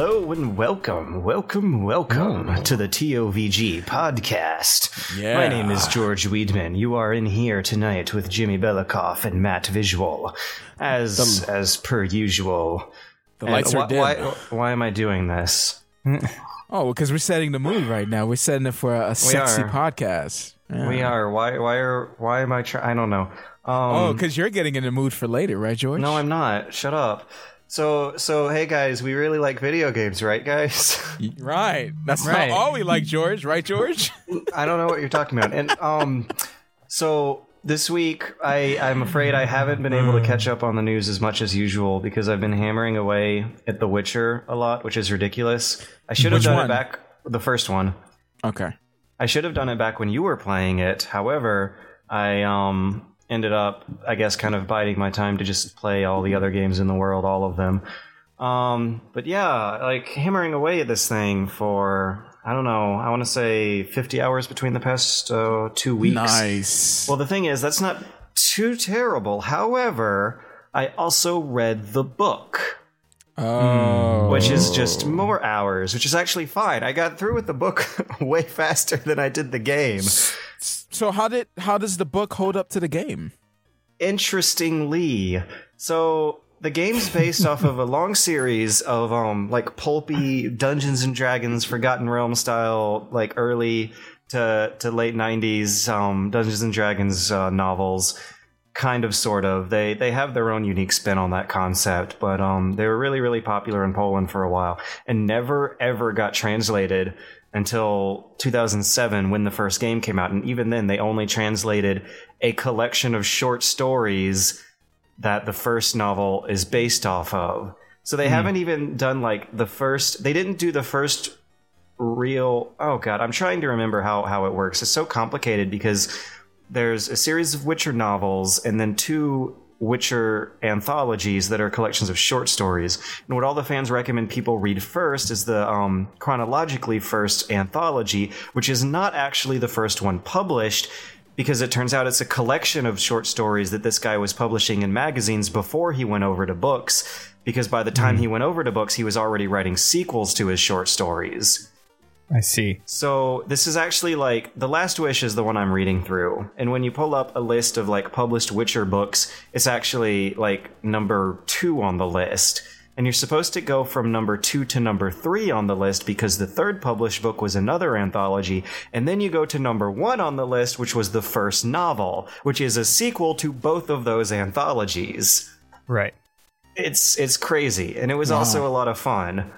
Hello and welcome, welcome, welcome to the TOVG podcast. Yeah. My name is George Weedman. You are in here tonight with Jimmy Belikoff and Matt Visual, as as per usual. The And lights why, are dim. Why, why am I doing this? Oh, because we're setting the mood right now. We're setting it for a, sexy podcast. Yeah. We are. Why? Why are? Why am I? Try- I don't know. Um, Oh, because you're getting in the mood for later, right, George? no, I'm not. Shut up. So, so hey guys, we really like video games, right, guys? Right. That's Right. not all we like, George. Right, George? I don't know what you're talking about. And um, so this week, I I'm afraid I haven't been able to catch up on the news as much as usual because I've been hammering away at The Witcher a lot, which is ridiculous. I should have Which done one? it back the first one. okay. I should have done it back when you were playing it. However, I um ended up, I guess, kind of biding my time to just play all the other games in the world, all of them. Um, but yeah, like hammering away at this thing for I don't know. I want to say 50 hours between the past uh, two weeks. Nice. Well, the thing is, that's not too terrible. However, I also read the book oh. which is just more hours, which is actually fine. I got through with the book way faster than I did the game. So how did how does the book hold up to the game? Interestingly, so the game's based off of a long series of um like pulpy Dungeons and Dragons Forgotten Realm style like early to to late 90s um Dungeons and Dragons uh, novels kind of sort of. They they have their own unique spin on that concept but um they were really really popular in Poland for a while and never ever got translated until 2007 when the first game came out. And even then they only translated a collection of short stories that the first novel is based off of. So they haven't even done like the first they didn't do the first real oh god i'm trying to remember how how it works. It's so complicated because there's a series of witcher novels and then two witcher anthologies that are collections of short stories. And what all the fans recommend people read first is the um, chronologically first anthology which is not actually the first one published because it turns out it's a collection of short stories that this guy was publishing in magazines before he went over to books because by the time he went over to books he was already writing sequels to his short stories I see. so this is actually like The Last Wish is the one I'm reading through. And when you pull up a list of like published Witcher books, it's actually like number 2 on the list. And you're supposed to go from number 2 to number 3 on the list because the third published book was another anthology, and then you go to number 1 on the list which was the first novel, which is a sequel to both of those anthologies. Right. It's it's crazy, and it was also a lot of fun.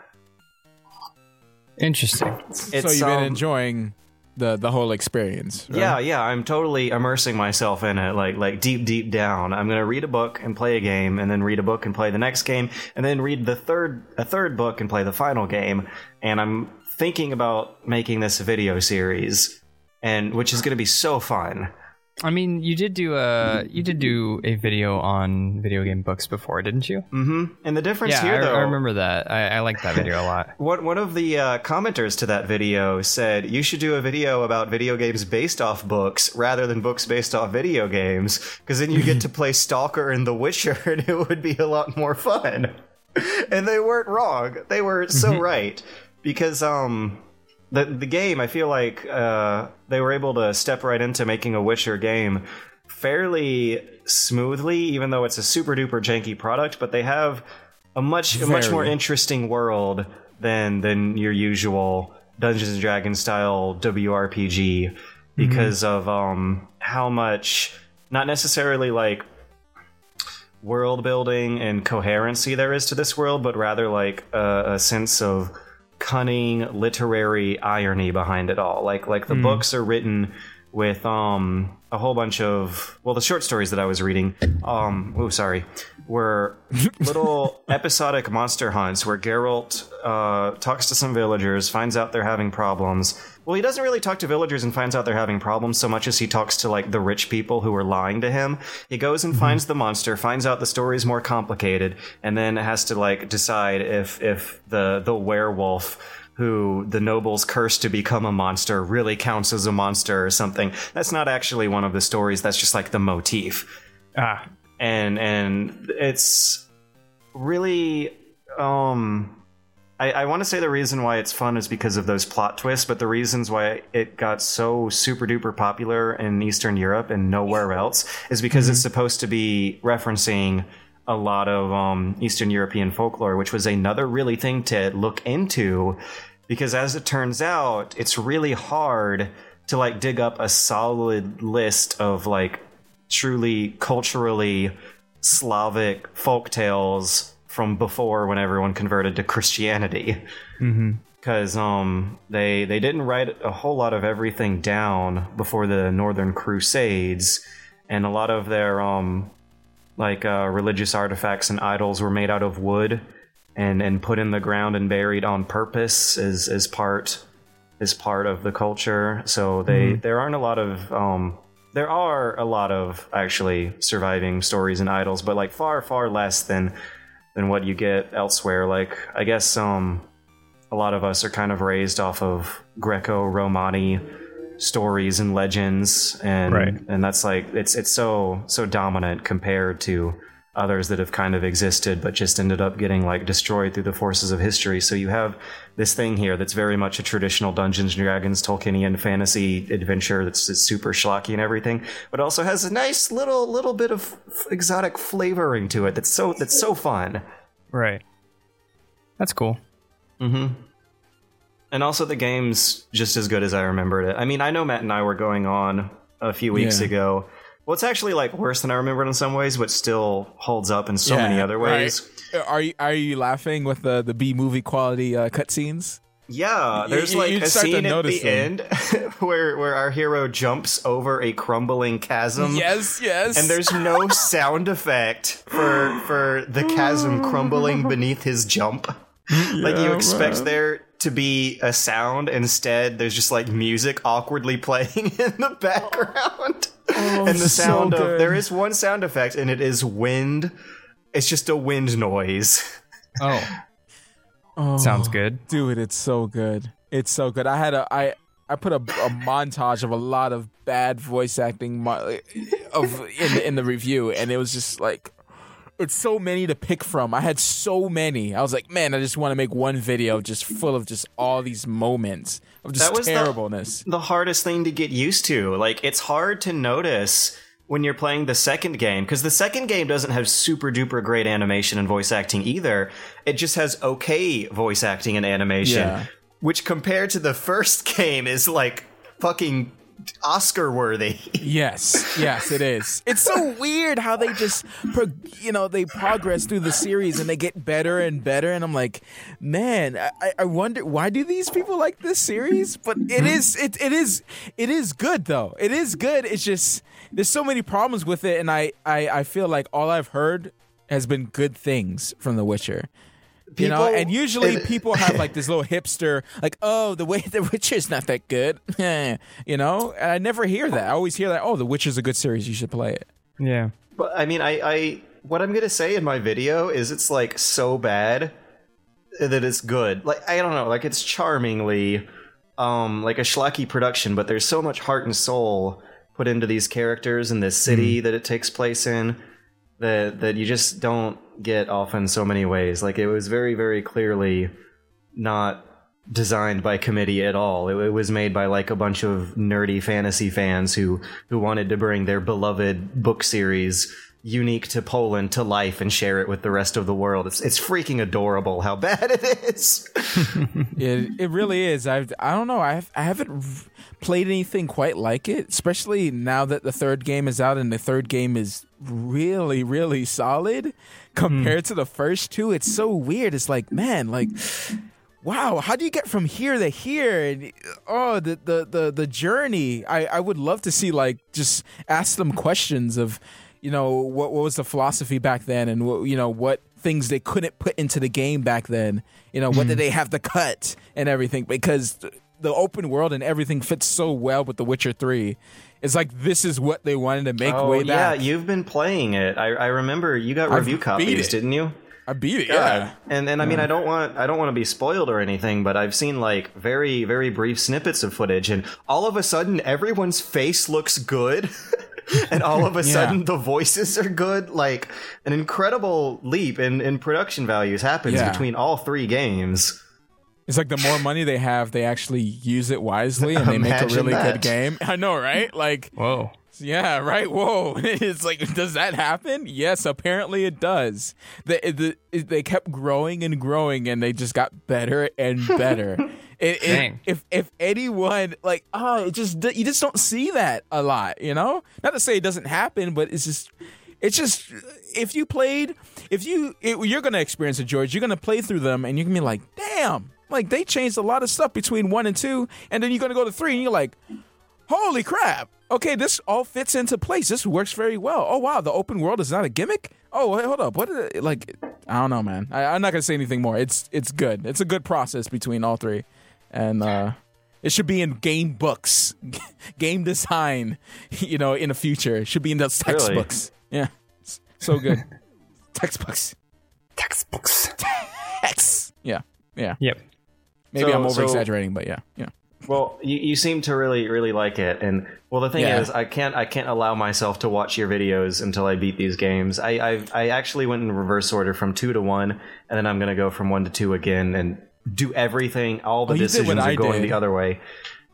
Interesting. so It's, you've been um, enjoying the the whole experience. right? Yeah, yeah, I'm totally immersing myself in it, like like deep, deep down. I'm gonna read a book and play a game, and then read a book and play the next game, and then read the third a third book and play the final game. And I'm thinking about making this a video series, and which is gonna be so fun. I mean, you did do a you did do a video on video game books before, didn't you? Mm hmm And the difference Yeah, here, I, though, I remember that. I, I like that video a lot. One, one of the uh, commenters to that video said you should do a video about video games based off books rather than books based off video games because then you get to play Stalker and The Witcher and it would be a lot more fun. and they weren't wrong; they were so right because um the the game I feel like uh, they were able to step right into making a Witcher game fairly smoothly, even though it's a super duper janky product. But they have a much a much more interesting world than than your usual Dungeons and Dragons style WRPG because of um how much not necessarily like world building and coherency there is to this world, but rather like a, a sense of cunning literary irony behind it all. Like like the books are written with um a whole bunch of well the short stories that I was reading um oh sorry were little episodic monster hunts where Geralt uh, talks to some villagers, finds out they're having problems. Well, he doesn't really talk to villagers and finds out they're having problems so much as he talks to like the rich people who are lying to him. He goes and finds the monster, finds out the story is more complicated, and then has to like decide if if the the werewolf who the nobles curse to become a monster really counts as a monster or something. That's not actually one of the stories. That's just like the motif Ah, and and it's really um I, I want to say the reason why it's fun is because of those plot twists, but the reasons why it got so super duper popular in Eastern Europe and nowhere else is because it's supposed to be referencing a lot of um, Eastern European folklore, which was another really thing to look into. Because as it turns out, it's really hard to like dig up a solid list of like truly culturally Slavic folk tales from before when everyone converted to Christianity. Because um, they they didn't write a whole lot of everything down before the Northern Crusades, and a lot of their um, like uh, religious artifacts and idols were made out of wood and and put in the ground and buried on purpose as as part as part of the culture. So they there aren't a lot of um, there are a lot of actually surviving stories and idols, but like far far less than than what you get elsewhere. Like I guess um a lot of us are kind of raised off of Greco-Romani stories and legends and Right. and that's like it's it's so so dominant compared to others that have kind of existed but just ended up getting like destroyed through the forces of history so you have this thing here that's very much a traditional dungeons and dragons tolkienian fantasy adventure that's, that's super schlocky and everything but also has a nice little little bit of exotic flavoring to it that's so that's so fun Right. That's cool. Mhm. And also, the game's just as good as I remembered it. I mean, I know Matt and I were going on a few weeks Yeah. ago. Well, it's actually like worse than I remembered in some ways, but still holds up in so many Yeah, other right. ways. Are you are you laughing with the the B movie quality uh, cutscenes? Yeah, there's you- like a scene at the end where where our hero jumps over a crumbling chasm. Yes, yes. And there's no sound effect for for the chasm crumbling beneath his jump. like you expect man. there to be a sound, instead there's just like music awkwardly playing in the background. Oh, and the so sound of there is one sound effect and it is wind. It's just a wind noise. Oh, Oh, sounds good. dude. It's so good. It's so good. I had a I I put a, a montage of a lot of bad voice acting mo- of in the, in the review, and it was just like. It's so many to pick from. I had so many. I was like, man, I just want to make one video just full of just all these moments of just That was the- the hardest thing to get used to. Like it's hard to notice when you're playing the second game because the second game doesn't have super duper great animation and voice acting either. It just has okay voice acting and animation, Yeah. which compared to the first game is like fucking Oscar worthy. Yes, yes, it is. It's so weird how they just, pro- you know, they progress through the series and they get better and better. And I'm like, man, I, I wonder why do these people like this series? But it is, it, it is, it is good though. It is good. It's just there's so many problems with it, and I, I, I feel like all I've heard has been good things from The Witcher. You know, and usually it- people have like this little hipster, like, oh, the way The Witcher's not that good, you know. And I never hear that. I always hear that, oh, The Witcher's a good series. You should play it. Yeah. But I mean, I, I what I'm gonna say in my video is it's like so bad that it's good. Like I don't know, like it's charmingly um like a schlocky production, but there's so much heart and soul put into these characters and this city that it takes place in that that you just don't get often so many ways. Like it was very very clearly not designed by committee at all. It, it was made by like a bunch of nerdy fantasy fans who who wanted to bring their beloved book series unique to Poland to life and share it with the rest of the world. It's it's freaking adorable how bad it is. It it really is. I've I don't know. I have, I haven't played anything quite like it, especially now that the third game is out and the third game is really really solid compared hmm. to the first two. It's so weird. It's like man, like. Wow, how do you get from here to here? And oh, the the the, the journey. I, I would love to see like just ask them questions of, you know, what what was the philosophy back then, and what you know what things they couldn't put into the game back then. You know, what did hmm. they have to cut and everything because the open world and everything fits so well with The Witcher Three. It's like this is what they wanted to make oh way back. yeah, you've been playing it. I, I remember you got I've review copies, didn't you? I beat it. God. Yeah. And and I mean I don't want I don't want to be spoiled or anything, but I've seen like very very brief snippets of footage and all of a sudden everyone's face looks good. and all of a Yeah. sudden the voices are good. Like an incredible leap in, in production values happens Yeah. between all three games. It's like the more money they have, they actually use it wisely and they make a really that. good game. I know, right? Like, Whoa. yeah, right. Whoa. It's like, does that happen? Yes, apparently it does. They, the, they kept growing and growing and they just got better and better. It, it, Dang. if if anyone like oh it just you just don't see that a lot you know not to say it doesn't happen but it's just it's just if you played if you it, you're gonna experience it george you're gonna play through them and you're gonna be like damn like they changed a lot of stuff between one and two and then you're gonna go to three and you're like holy crap. Okay this all fits into place. This works very well. Oh wow the open world is not a gimmick? Oh wait, hold up. What is it like i don't know man. I, i'm not gonna say anything more. It's it's good. It's a good process between all three. And uh it should be in game books. Game design you know in the future. It should be in those textbooks. Yeah. It's so good. Textbooks. Textbooks. X. yeah. Yeah. Yep. Maybe So- i'm so- over exaggerating but yeah yeah Well, you, you seem to really, really like it, and well, the thing Yeah. is, I can't, I can't allow myself to watch your videos until I beat these games. I, I, I actually went in reverse order from two to one, and then I'm gonna go from one to two again and do everything. All the Oh, you did what decisions are I going did. the other way,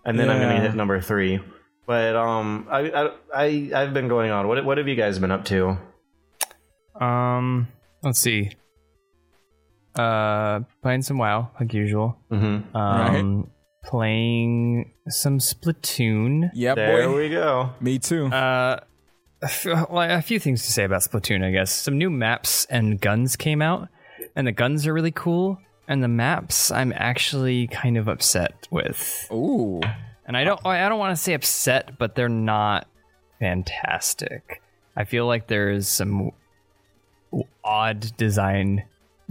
and then I'm gonna hit number three. But um, I, I, I, I've been going on. What, what have you guys been up to? Um, let's see. Uh, playing some WoW like usual. Mm-hmm. Um, playing some Splatoon. yeah There boy we go. me too Uh, a f- well, a few things to say about Splatoon, I guess. Some new maps and guns came out, and the guns are really cool. And the maps, I'm actually kind of upset with. ooh And I don't, I don't want to say upset, but they're not fantastic. I feel like there's some odd design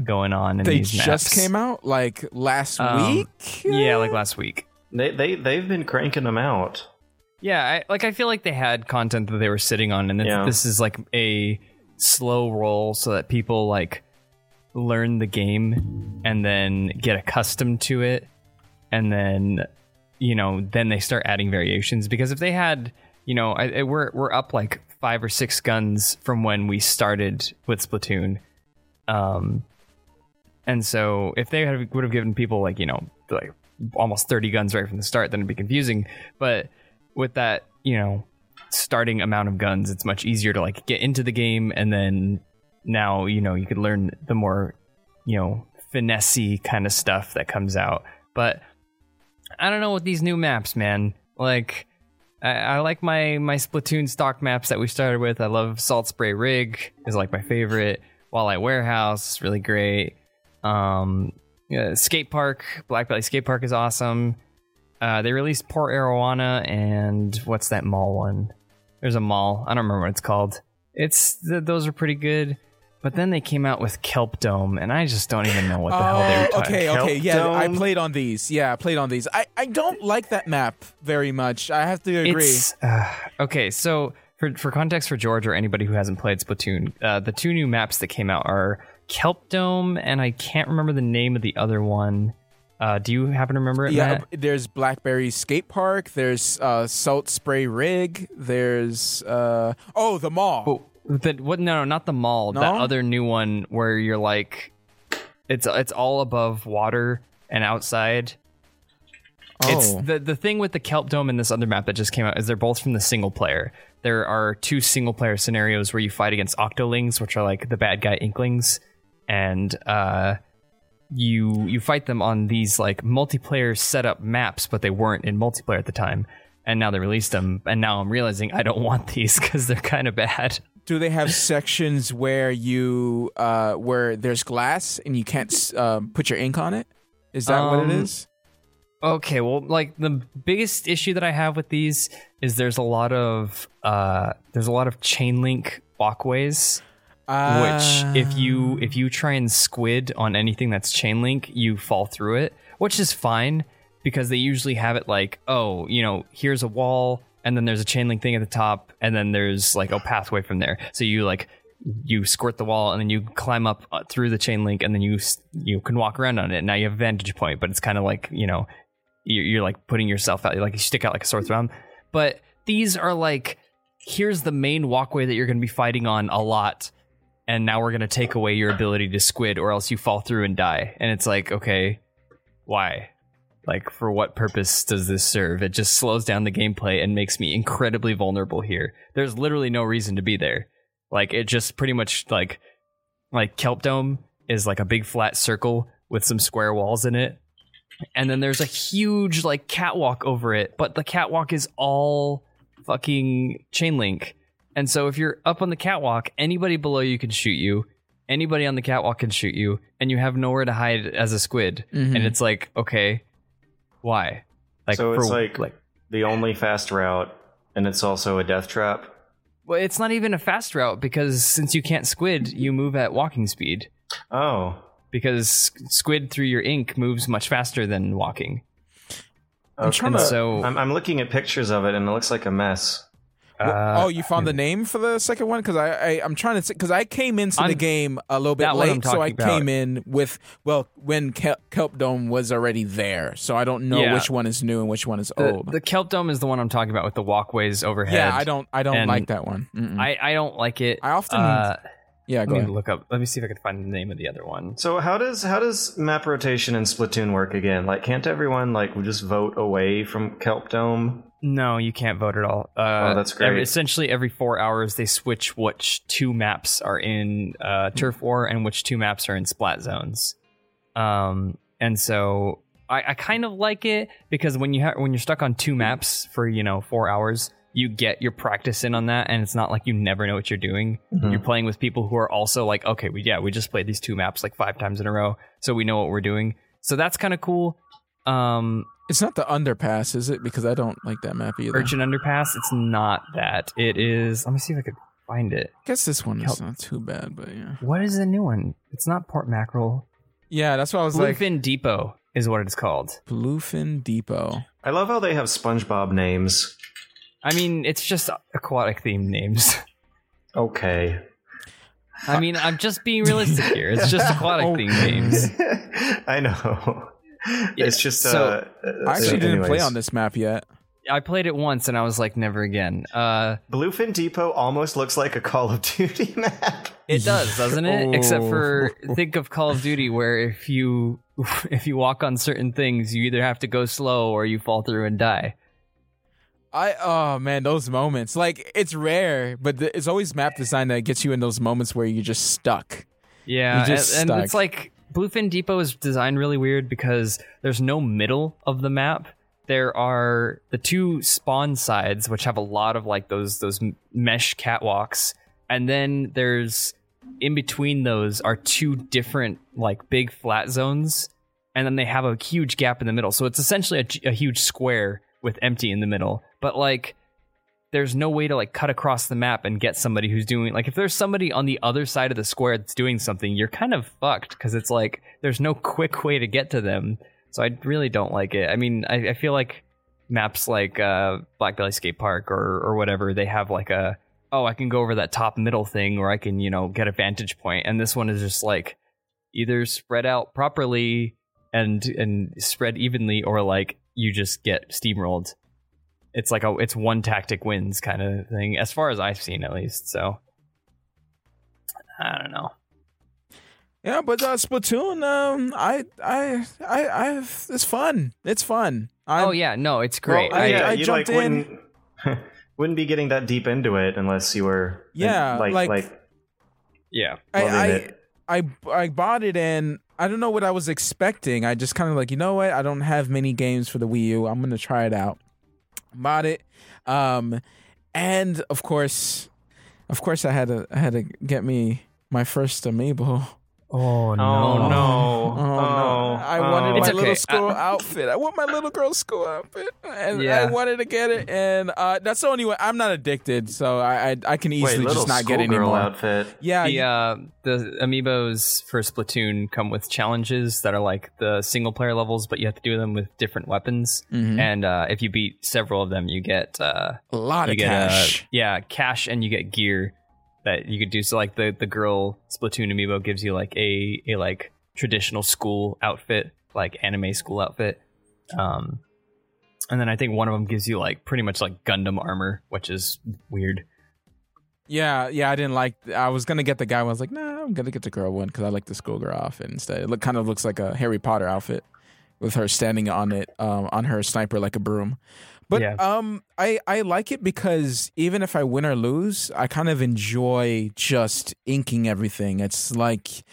going on in they these just maps. came out like last Um, week Yeah, like last week. They, they, they've been cranking them out. Yeah, I, like I feel like they had content that they were sitting on, and it's, Yeah. this is like a slow roll so that people like learn the game and then get accustomed to it, and then you know then they start adding variations. Because if they had, you know, I, I- we're we're up like five or six guns from when we started with Splatoon, um, and so if they would have given people like you know like almost 30 guns right from the start then it'd be confusing but with that you know starting amount of guns it's much easier to like get into the game and then now you know you could learn the more you know finessey kind of stuff that comes out but i don't know with these new maps man like I, I like my my Splatoon stock maps that we started with. I love Salt Spray Rig is like my favorite. Walleye Warehouse really great. Um, yeah, skate park, Black Belly Skate Park is awesome. Uh, they released Port Arowana and what's that mall one? There's a mall. I don't remember what it's called. It's th- those are pretty good. But then they came out with Kelp Dome, and I just don't even know what the hell they were Oh, talking. okay, okay, Kelp yeah. I played on these. Yeah, I played on these. I, I don't like that map very much. I have to agree. It's, uh, okay, so for for context for George or anybody who hasn't played Splatoon, uh, the two new maps that came out are Kelp Dome, and I can't remember the name of the other one. Uh, do you happen to remember it? yeah, Matt? there's Black Belly Skate Park. There's uh, Salt Spray Rig. There's uh, oh the mall. Oh, the, what? No, no, not the mall. No? That other new one where you're like, it's it's all above water and outside. It's Oh. the the thing with the Kelp Dome and this other map that just came out is they're both from the single player. There are two single player scenarios where you fight against Octolings, which are like the bad guy Inklings, and uh, you you fight them on these like multiplayer setup maps, but they weren't in multiplayer at the time. And now they released them, and now I'm realizing I don't want these because they're kind of bad. Do they have sections where you uh, where there's glass and you can't uh, put your ink on it? Is that what it Um. Okay, well, like the biggest issue that I have with these is there's a lot of uh, there's a lot of chain link walkways, which if you if you try and squid on anything that's chain link, you fall through it, which is fine because they usually have it like, oh, you know, here's a wall and then there's a chain link thing at the top and then there's like a pathway from there. So you like you squirt the wall and then you climb up uh, through the chain link and then you you can walk around on it. Now you have a vantage point, but it's kind of like, you know, you're, you're like putting yourself out like you stick out like a sore thumb but these are like here's the main walkway that you're going to be fighting on a lot and now we're going to take away your ability to squid or else you fall through and die and it's like okay why? Like, for what purpose does this serve? It just slows down the gameplay and makes me incredibly vulnerable here. There's literally no reason to be there. Like, it just pretty much like like Kelp Dome is like a big flat circle with some square walls in it. And then there's a huge like catwalk over it, but the catwalk is all fucking chain link. And so if you're up on the catwalk, anybody below you can shoot you. Anybody on the catwalk can shoot you, and you have nowhere to hide as a squid. Mhm. And it's like, okay, why? Like, so it's for- like, the only fast route, and it's also a death trap. well, it's not even a fast route because since you can't squid, you move at walking speed. Oh, Because squid through your ink moves much faster than walking. I'm trying to- So- I'm, I'm looking at pictures of it, and it looks like a mess. Uh, oh, you found the name for the second one? Because I, I I'm trying to because I came into the I'm- game a little bit that one I'm late, so I about. came in with well when Kel- Kelp Dome was already there, so I don't know Yeah. which one is new and which one is the, old. the kelp dome is the one I'm talking about with the walkways overhead. yeah, I don't I don't like that one. Mm-mm. I, I don't like it. I often- Uh, yeah, let go me ahead. look up. Let me see if I can find the name of the other one. So how does how does map rotation and Splatoon work again? Like, can't everyone like just vote away from Kelp Dome? No, you can't vote at all. Uh, Oh, that's great. every- essentially, every four hours they switch which two maps are in uh, Turf War and which two maps are in Splat Zones. Um, and so I, I kind of like it because when you ha- when you're stuck on two maps for you know four hours, you get your practice in on that, and it's not like you never know what you're doing. Mhm. You're playing with people who are also like, okay, we yeah, we just played these two maps like five times in a row, so we know what we're doing. So that's kind of cool. Um, It's not the underpass, is it? Because I don't like that map either. Urchin Underpass. It's not that. It is. Let me see if I could find it. I guess this one is Kelp- not too bad, but yeah. What is the new one? It's not Port Mackerel. Yeah, that's why I was like Bluefin Depot is what it's called. Bluefin Depot. I love how they have SpongeBob names. I mean, it's just aquatic themed names. Okay. I mean, I'm just being realistic here. It's just aquatic themed names. I know. It's just so- uh, I uh, actually didn't play on this map yet. I played it once and I was like, never again. Uh, Bluefin Depot almost looks like a Call of Duty map. it does, doesn't it? Except for Oh. think of Call of Duty, where if you if you walk on certain things, you either have to go slow or you fall through and die. I oh man, those moments. Like it's rare, but th- it's always map design that gets you in those moments where you're just stuck. Yeah, You're just and, and it's like Bluefin Depot is designed really weird because there's no middle of the map. There are the two spawn sides, which have a lot of like those those mesh catwalks, and then there's in between those are two different like big flat zones, and then they have a huge gap in the middle. So it's essentially a, a huge square with empty in the middle. But like there's no way to like cut across the map and get somebody who's doing like if there's somebody on the other side of the square that's doing something you're kind of fucked because it's like there's no quick way to get to them. So i really don't like it. I mean i, I feel like maps like uh black belly skate park or or whatever they have like a oh i can go over that top middle thing where i can you know get a vantage point. And this one is just like either spread out properly and and spread evenly or like you just get steamrolled it's like a it's one tactic wins kind of thing as far as i've seen at least so i don't know Yeah, but uh, Splatoon, um, I, I, I, I, it's fun. It's fun. I'm, oh yeah no it's great Well, I- I, yeah, I you jumped like in- wouldn't wouldn't be getting that deep into it unless you were Yeah, like like- like, yeah I, I, it. I, I bought it and I don't know what I was expecting. I just kind of like, you know what? I don't have many games for the Wii U. I'm gonna try it out. Bought it, um, and of course, of course, I had to, I had to get me my first amiibo. Oh no! Oh no! Oh, no. I wanted It's my okay. little school I- outfit. I want my little girl school outfit, and I wanted to get it. And uh, that's the only way. I'm not addicted, so I I, I can easily little just not get any schoolgirl more. outfit. Yeah, the uh the amiibos for splatoon come with challenges that are like the single player levels but you have to do them with different weapons Mhm. and uh if you beat several of them you get uh a lot of get cash. Uh, yeah, cash, and you get gear that you could do. So like the the girl Splatoon amiibo gives you like a a like traditional school outfit, like anime school outfit. Um, and then I think one of them gives you like pretty much like Gundam armor, which is weird. Yeah, yeah, I didn't like. I was gonna get the guy. one. I was like, nah, I'm gonna get the girl one because I like the schoolgirl outfit instead. It look kind of looks like a Harry Potter outfit. with her standing on it um, on her sniper like a broom. But Yeah. um, I I like it because even if I win or lose, I kind of enjoy just inking everything. It's like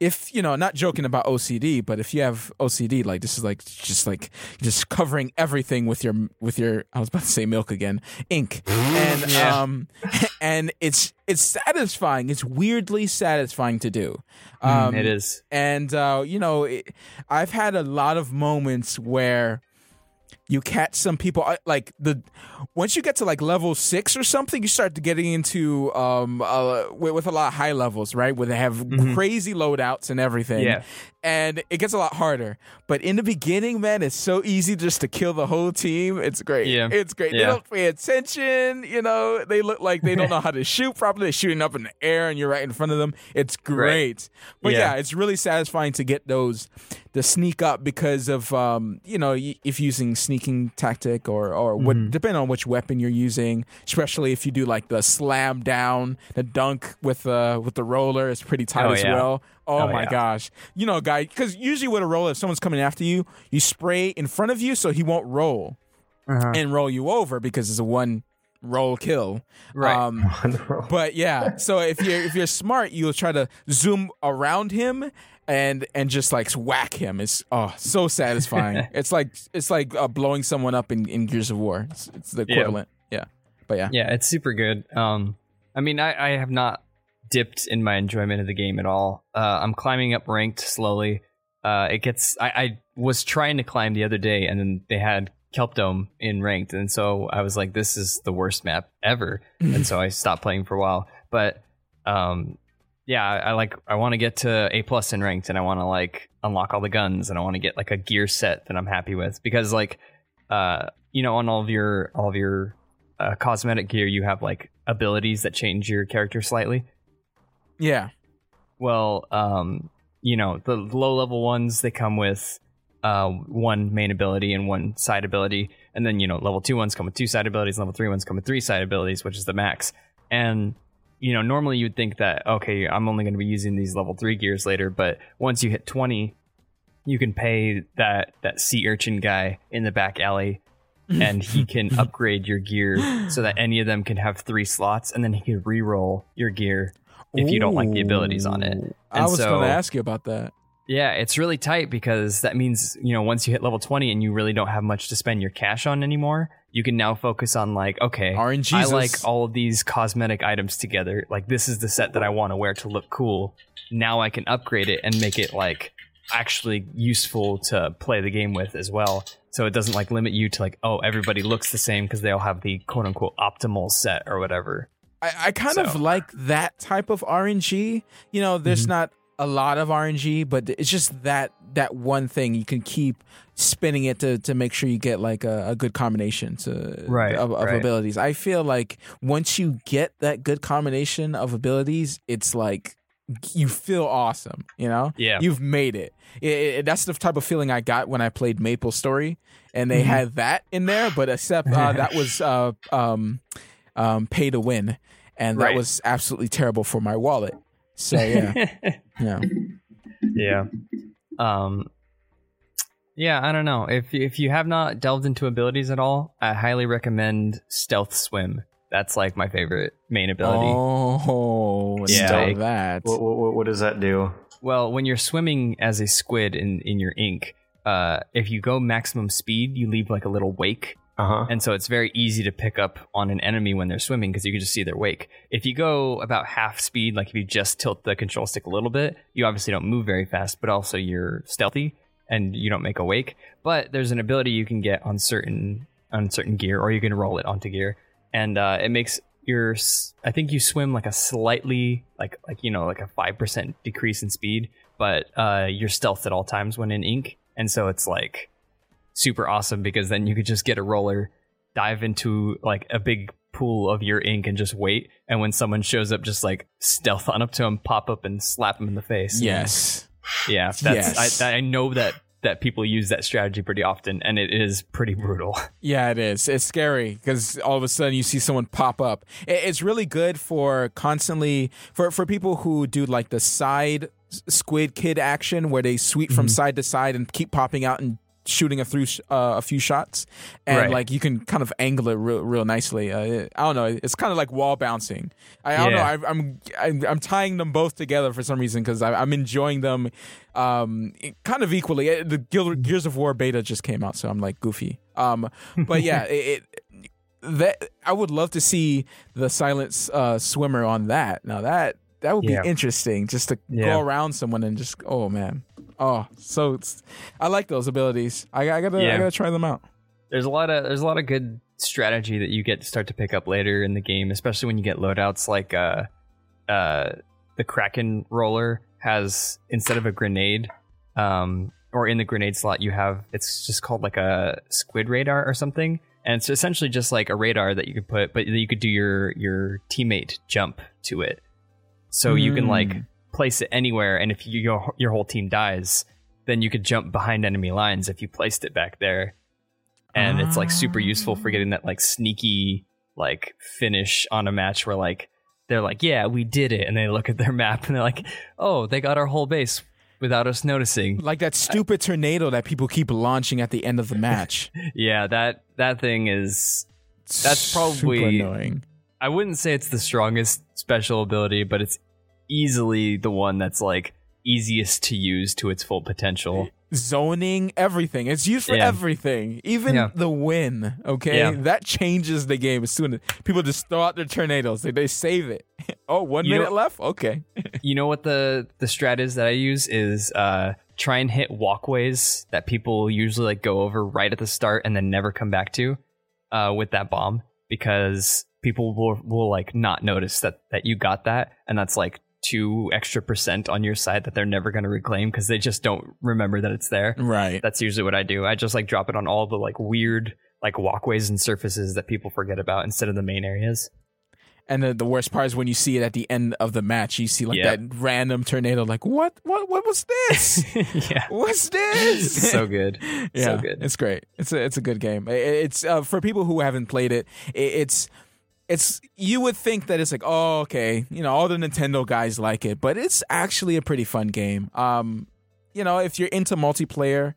if you know, not joking about OCD, but if you have OCD, like this is like just like just covering everything with your with your I was about to say milk again, ink, and Yeah. um, and it's it's satisfying. It's weirdly satisfying to do. Um, it is. and uh, you know, it, I've had a lot of moments where you catch some people like the once you get to like level six or something, you start getting into um uh, with, with a lot of high levels, right? Where they have crazy loadouts and everything. Yeah. And it gets a lot harder. But in the beginning, man, it's so easy just to kill the whole team. It's great. Yeah. It's great. They don't pay attention. You know, they look like they don't know how to shoot properly. They're shooting up in the air and you're right in front of them. It's great. But yeah. Yeah. it's really satisfying to get those to sneak up because of um, you know, if using sneaking tactic or or what Mm-hmm. depending on which weapon you're using, especially if you do like the slam down, the dunk with the with the roller, it's pretty tight Oh, as yeah. well. Oh, Oh, my yeah. gosh. You know, guy, because usually with a roll, if someone's coming after you, you spray in front of you so he won't roll Uh-huh. and roll you over because it's a one roll kill. Right. Um, but yeah, so if you're if you're smart, you'll try to zoom around him and and just like whack him. It's oh so satisfying. it's like it's like uh, blowing someone up in, in Gears of War. It's, it's the Yeah. equivalent. Yeah. But yeah. Yeah, it's super good. Um, I mean, I, I have not dipped in my enjoyment of the game at all. Uh, I'm climbing up ranked slowly. Uh, it gets. I, I was trying to climb the other day, and then they had Kelp Dome in ranked, and so I was like, "This is the worst map ever," and so I stopped playing for a while. But um, yeah, I, I like. I want to get to A plus in ranked, and I want to like unlock all the guns, and I want to get like a gear set that I'm happy with because like, uh, you know, on all of your all of your uh, cosmetic gear, you have like abilities that change your character slightly. Yeah. Well, um, you know, the low level ones they come with uh, one main ability and one side ability, and then you know, level two ones come with two side abilities, level three ones come with three side abilities, which is the max. And you know, normally you'd think that okay, I'm only going to be using these level three gears later, but once you hit 20, you can pay that that sea urchin guy in the back alley. and he can upgrade your gear so that any of them can have three slots, and then he can re-roll your gear if you don't like the abilities on it. Ooh. I was so- going to ask you about that. Yeah, it's really tight because that means, you know, once you hit level 20 and you really don't have much to spend your cash on anymore, you can now focus on like, okay, RNG. I like all of these cosmetic items together. Like this is the set that I want to wear to look cool. Now I can upgrade it and make it like actually useful to play the game with as well. So it doesn't like limit you to like, oh, everybody looks the same because they all have the quote unquote optimal set or whatever. I, I kind of like that type of RNG. You know, there's Mm-hmm. not a lot of RNG, but it's just that that one thing you can keep spinning it to to make sure you get like a, a good combination to Right, of, of right. abilities. I feel like once you get that good combination of abilities, it's like you feel awesome. You know, Yeah. you've made it. It- it- that's the type of feeling I got when I played Maple Story, and they Mm-hmm. had that in there, but except uh, that was uh, um, um, pay to win, and that Right. was absolutely terrible for my wallet. So yeah, yeah. yeah. Um Yeah, I don't know. If if you have not delved into abilities at all, I highly recommend Stealth Swim. That's like my favorite main ability. Oh, Yeah. yeah, that. What, what, what does that do? Well, when you're swimming as a squid in in your ink, uh if you go maximum speed, you leave like a little wake Uh huh. and so it's very easy to pick up on an enemy when they're swimming because you can just see their wake. If you go about half speed, like if you just tilt the control stick a little bit, you obviously don't move very fast, but also you're stealthy and you don't make a wake. But there's an ability you can get on certain on certain gear, or you can roll it onto gear, and uh, it makes your I think you swim like a slightly like like you know like a five percent decrease in speed, but uh, you're stealth at all times when in ink, and so it's like super awesome because then you could just get a roller, dive into like a big pool of your ink and just wait. And when someone shows up, just like stealth on up to him, pop up and slap him in the face. yes. yeah. That's Yes. I, I know that that people use that strategy pretty often, and it is pretty brutal. Yeah, it is. It's scary because all of a sudden you see someone pop up. It's really good for constantly for for people who do like the side squid kid action where they sweep from mm-hmm. side to side and keep popping out and shooting a through sh- uh, a few shots, and Right. like you can kind of angle it real, real nicely. Uh, I don't know. It's kind of like wall bouncing. I, I don't know. I, I'm, I'm I'm tying them both together for some reason because I'm enjoying them um, kind of equally. Uh, The Gears of War beta just came out, so I'm like goofy. Um, but yeah, it, it that I would love to see the silent uh, swimmer on that. Now that that would Yeah. be interesting, just to Yeah. go around someone and just oh man, oh so it's, I like those abilities. I, I gotta I gotta try them out. there's a lot of there's a lot of good strategy that you get to start to pick up later in the game, especially when you get loadouts like uh uh the Krak-On roller has instead of a grenade, um or in the grenade slot you have it's just called like a squid radar or something. And it's essentially just like a radar that you could put, but you could do your your teammate jump to it. So you can like Mm. Place it anywhere, and if you, your your whole team dies, then you could jump behind enemy lines if you placed it back there and it's like super useful for getting that like sneaky like finish on a match where like they're like yeah we did it and they look at their map and they're like oh they got our whole base without us noticing Like that stupid tornado that people keep launching at the end of the match. yeah that that thing is That's Super probably- annoying. i wouldn't say it's the strongest special ability but it's easily the one that's like easiest to use to its full potential zoning, everything. It's used for Yeah. everything, even Yeah. the win. Okay, Yeah. that changes the game as soon as people just throw out their tornadoes. They, they save it. oh, one You know- minute left. Okay. you know what the the strat is that I use is uh try and hit walkways that people usually like go over right at the start and then never come back to uh with that bomb because people will will like not notice that that you got that and that's like two extra percent on your side that they're never going to reclaim because they just don't remember that it's there Right. that's usually what i do i just like drop it on all the like weird like walkways and surfaces that people forget about instead of the main areas And the, the worst part is when you see it at the end of the match, you see like Yep. that random tornado. Like what? What? What was this? yeah What's this? so good yeah, so good It's great. It's a it's a good game. It's uh, for people who haven't played it. It's it's you would think that it's like oh okay you know all the Nintendo guys like it, but it's actually a pretty fun game. Um, you know if you're into multiplayer,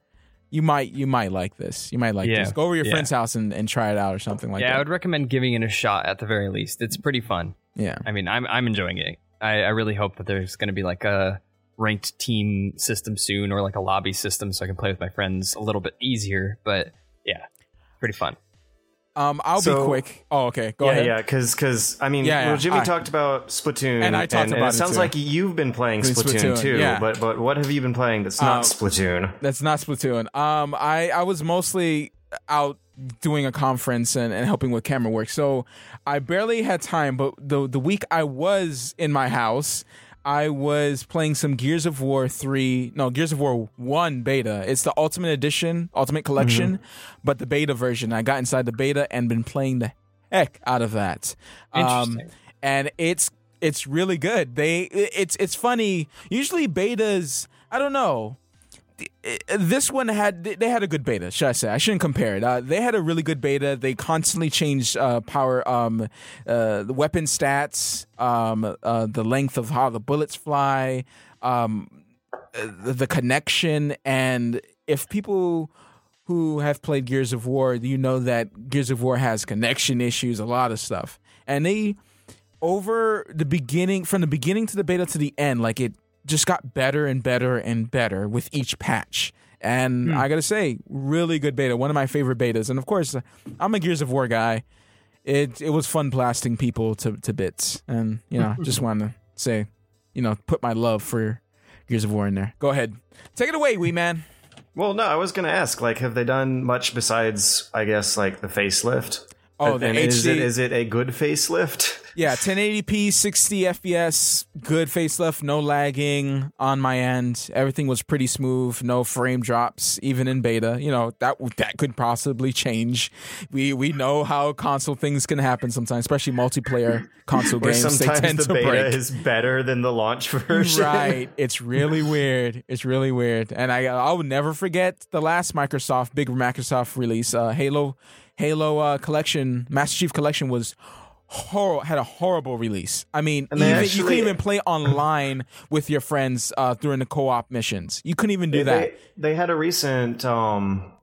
you might you might like this. You might like Yeah, this. Go over your yeah. friend's house and, and try it out or something like that. yeah, I would recommend giving it a shot at the very least. It's pretty fun. yeah. I mean, I'm I'm enjoying it. I, I really hope that there's going to be like a ranked team system soon, or like a lobby system, so I can play with my friends a little bit easier. But yeah, pretty fun. Um, I'll be quick. Oh, okay. Go yeah, ahead. yeah, yeah, because I mean, Yeah, yeah, well, Jimmy I- talked about Splatoon, And I talked about it it sounds too. like you've been playing Splatoon, Splatoon, too. yeah. But but what have you been playing that's not Uh, Splatoon? That's not Splatoon. Um, I I was mostly out doing a conference and, and helping with camera work, so I barely had time. But the the week I was in my house, I was playing some Gears of War three, no Gears of War one beta. It's the Ultimate Edition, Ultimate Collection, but the beta version. I got inside the beta and been playing the heck out of that. Um, and it's it's really good. They it's it's funny. Usually betas, I don't know. This one had they had a good beta. Should I say? I shouldn't compare it. Uh, they had a really good beta. They constantly changed uh, power, um, uh, the weapon stats, um, uh, the length of how the bullets fly, um, uh, the connection, and if people who have played Gears of War, you know that Gears of War has connection issues, a lot of stuff, and they over the beginning from the beginning to the beta to the end like it just got better and better and better with each patch. And hmm. i gotta say really good beta one of my favorite betas. And of course i'm a gears of war guy. It it was fun blasting people to, to bits. And you know just want to say you know put my love for gears of war in there. Go ahead. Take it away wee man. Well, no, I was to ask, like, have they done much besides, I guess, like the facelift? Oh, the and is it is it a good facelift? Yeah, 1080p, 60 FPS, good facelift, no lagging on my end. Everything was pretty smooth, no frame drops, even in beta. You know that that could possibly change. We we know how console things can happen sometimes, especially multiplayer console games. They sometimes tend the to beta break. is better than the launch version. Right, it's really weird. It's really weird, and I I will never forget the last Microsoft big Microsoft release, uh, Halo, Halo uh, collection, Master Chief collection was hor- had a horrible release. I mean, even, you couldn't even play online with your friends uh, during the co-op missions. You couldn't even do They, that. they they had a recent um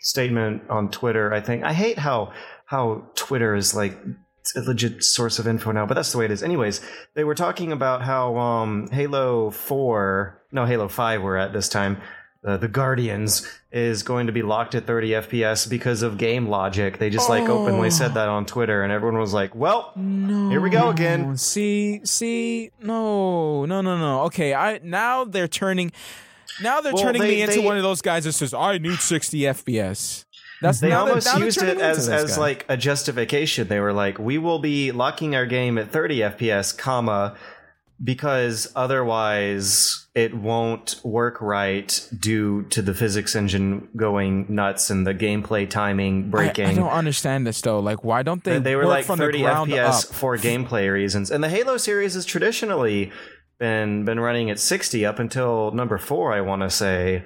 statement on Twitter. I think I hate how how Twitter is like a legit source of info now, but that's the way it is. Anyways, they were talking about how um, Halo Four, no Halo Five, we're at this time. Uh, the Guardians is going to be locked at 30 FPS because of game logic. They just like openly said that on Twitter, and everyone was like, "Well, No. Here we go again. See, see, no, no, no, no. Okay, I now they're turning, now they're Well, turning they- me into they- one of those guys that says I need 60 FPS. That's They almost used it as as guy. like a justification. They were like, "We will be locking our game at 30 FPS, comma, because otherwise it won't work right due to the physics engine going nuts and the gameplay timing breaking." I don't understand this though. Like, why don't they? And they were like from 30 the ground FPS up? for gameplay reasons. And the Halo series has traditionally been been running at 60 up until number 4, I want to say.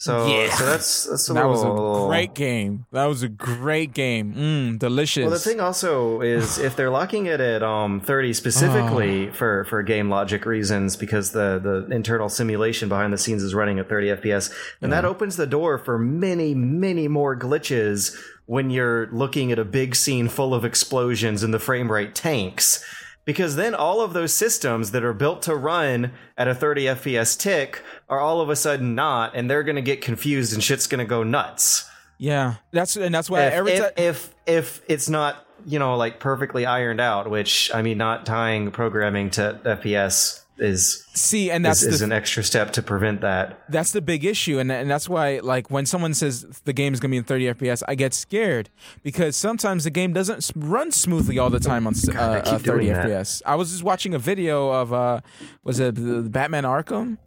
So Yeah. so that's that's a That was a great game. That was a great game. Mm, delicious. Well, the thing also is if they're locking it at um 30 specifically Ah. for for game logic reasons because the the internal simulation behind the scenes is running at 30 FPS, then that opens the door for many many more glitches when you're looking at a big scene full of explosions and the frame rate tanks. Because then all of those systems that are built to run at a 30 FPS tick are all of a sudden not, and they're going to get confused and shit's going to go nuts yeah, that's and that's why if, every if, time. if if it's not you know like perfectly ironed out which i mean not tying programming to fps is See, and is, that's is the an extra step to prevent that. That's the big issue and and that's why like when someone says the game is going to be in 30 fps i get scared because sometimes the game doesn't run smoothly all the time on s- uh, uh, 30 fps i was just watching a video of uh was it the batman arkham?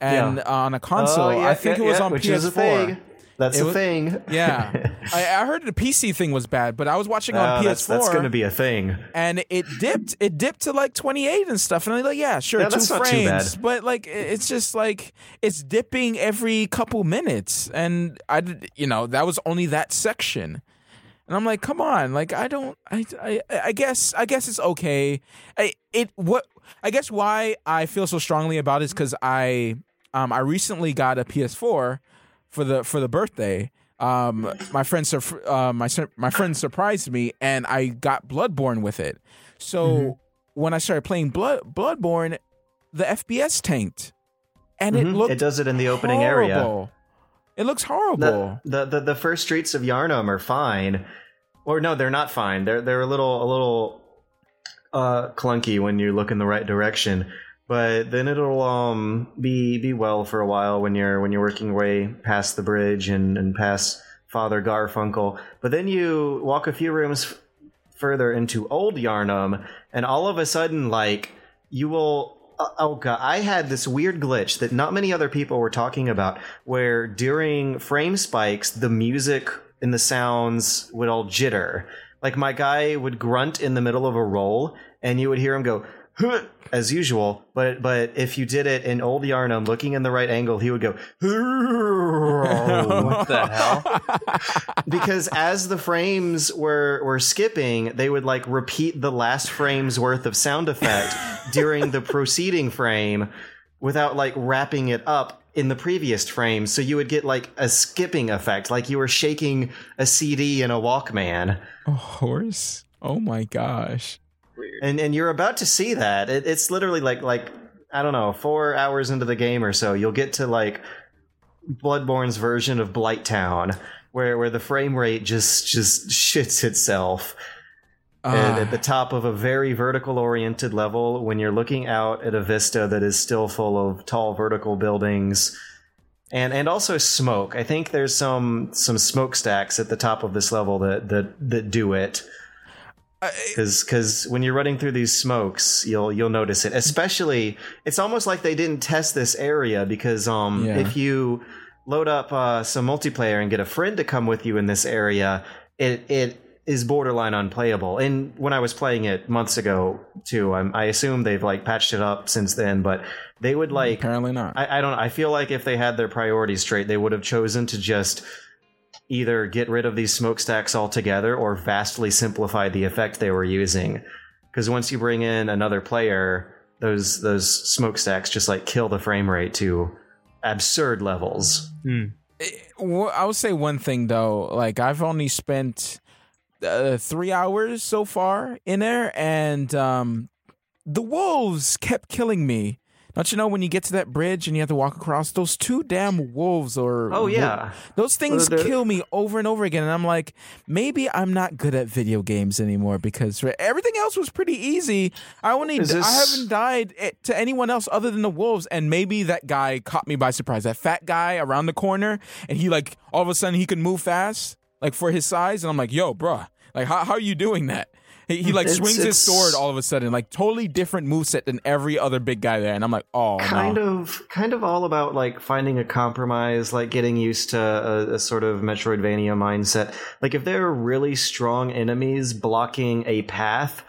And Yeah. on a console Oh, yeah, i think yeah, it was on which ps4 is a thing that's It a was- thing. yeah. I, I heard the pc thing was bad but i was watching on Uh, ps4 that's, that's going to be a thing. And it dipped it dipped to like 28 and stuff and i'm like yeah sure Yeah, two that's not too frames but like it's just like it's dipping every couple minutes and i you know that was only that section. And i'm like come on like i don't i i, I guess i guess it's okay. I, it what i guess why i feel so strongly about it is because i um i recently got a ps4 for the for the birthday um my friend sur- uh, my sur- my friend surprised me and I got Bloodborne with it. So Mm-hmm. when I started playing Blood Bloodborne, the FPS tanked, and it Mhm. looked it does it in the opening area. It looks horrible. the, the the the first streets of Yharnam are fine, or no, they're not fine. They're they're a little a little uh, clunky when you look in the right direction, but then it'll um be be well for a while when you're when you're working way past the bridge and and past Father Garfunkel. But then you walk a few rooms further into Old Yharnam, and all of a sudden, like you will. uh, Oh god, I had this weird glitch that not many other people were talking about, where during frame spikes, the music and the sounds would all jitter. Like my guy would grunt in the middle of a roll, and you would hear him go as usual. But but if you did it in old Yharnam, looking in the right angle, he would go. What the hell? because as the frames were were skipping, they would like repeat the last frame's worth of sound effect during the preceding frame without like wrapping it up in the previous frame. So you would get like a skipping effect, like you were shaking a CD in a Walkman. a horse. Oh my gosh. And and you're about to see that. It, it's literally like like I don't know, four hours into the game or so, you'll get to like Bloodborne's version of Blighttown, where where the frame rate just just shits itself. and Ah. at the top of a very vertical oriented level when you're looking out at a vista that is still full of tall vertical buildings and and also smoke i think there's some some smokestacks at the top of this level that that that do it because because when you're running through these smokes you'll you'll notice it especially it's almost like they didn't test this area because um Yeah. if you load up uh, some multiplayer and get a friend to come with you in this area it it is borderline unplayable and when i was playing it months ago too I'm, i assume they've like patched it up since then but they would like Apparently not. I, I don't I feel like if they had their priorities straight, they would have chosen to just either get rid of these smokestacks altogether or vastly simplify the effect they were using. Because once you bring in another player, those those smokestacks just like kill the frame rate to absurd levels. Well, I would say one thing though. Like I've only spent uh, three hours so far in there, and um, the wolves kept killing me. Don't you know when you get to that bridge and you have to walk across those two damn wolves or Oh yeah, those things Well, kill me over and over again and I'm like maybe I'm not good at video games anymore because everything else was pretty easy. I only Is this- I haven't died eh, to anyone else other than the wolves and maybe that guy caught me by surprise. That fat guy around the corner and he like all of a sudden he can move fast like for his size and I'm like, "Yo, bruh, like how how are you doing that?" He, he like It's- swings his sword all of a sudden, like totally different moveset than every other big guy there, and I'm like, oh kind no. of kind of all about like finding a compromise like getting used to a, a sort of metroidvania mindset like if there are really strong enemies blocking a path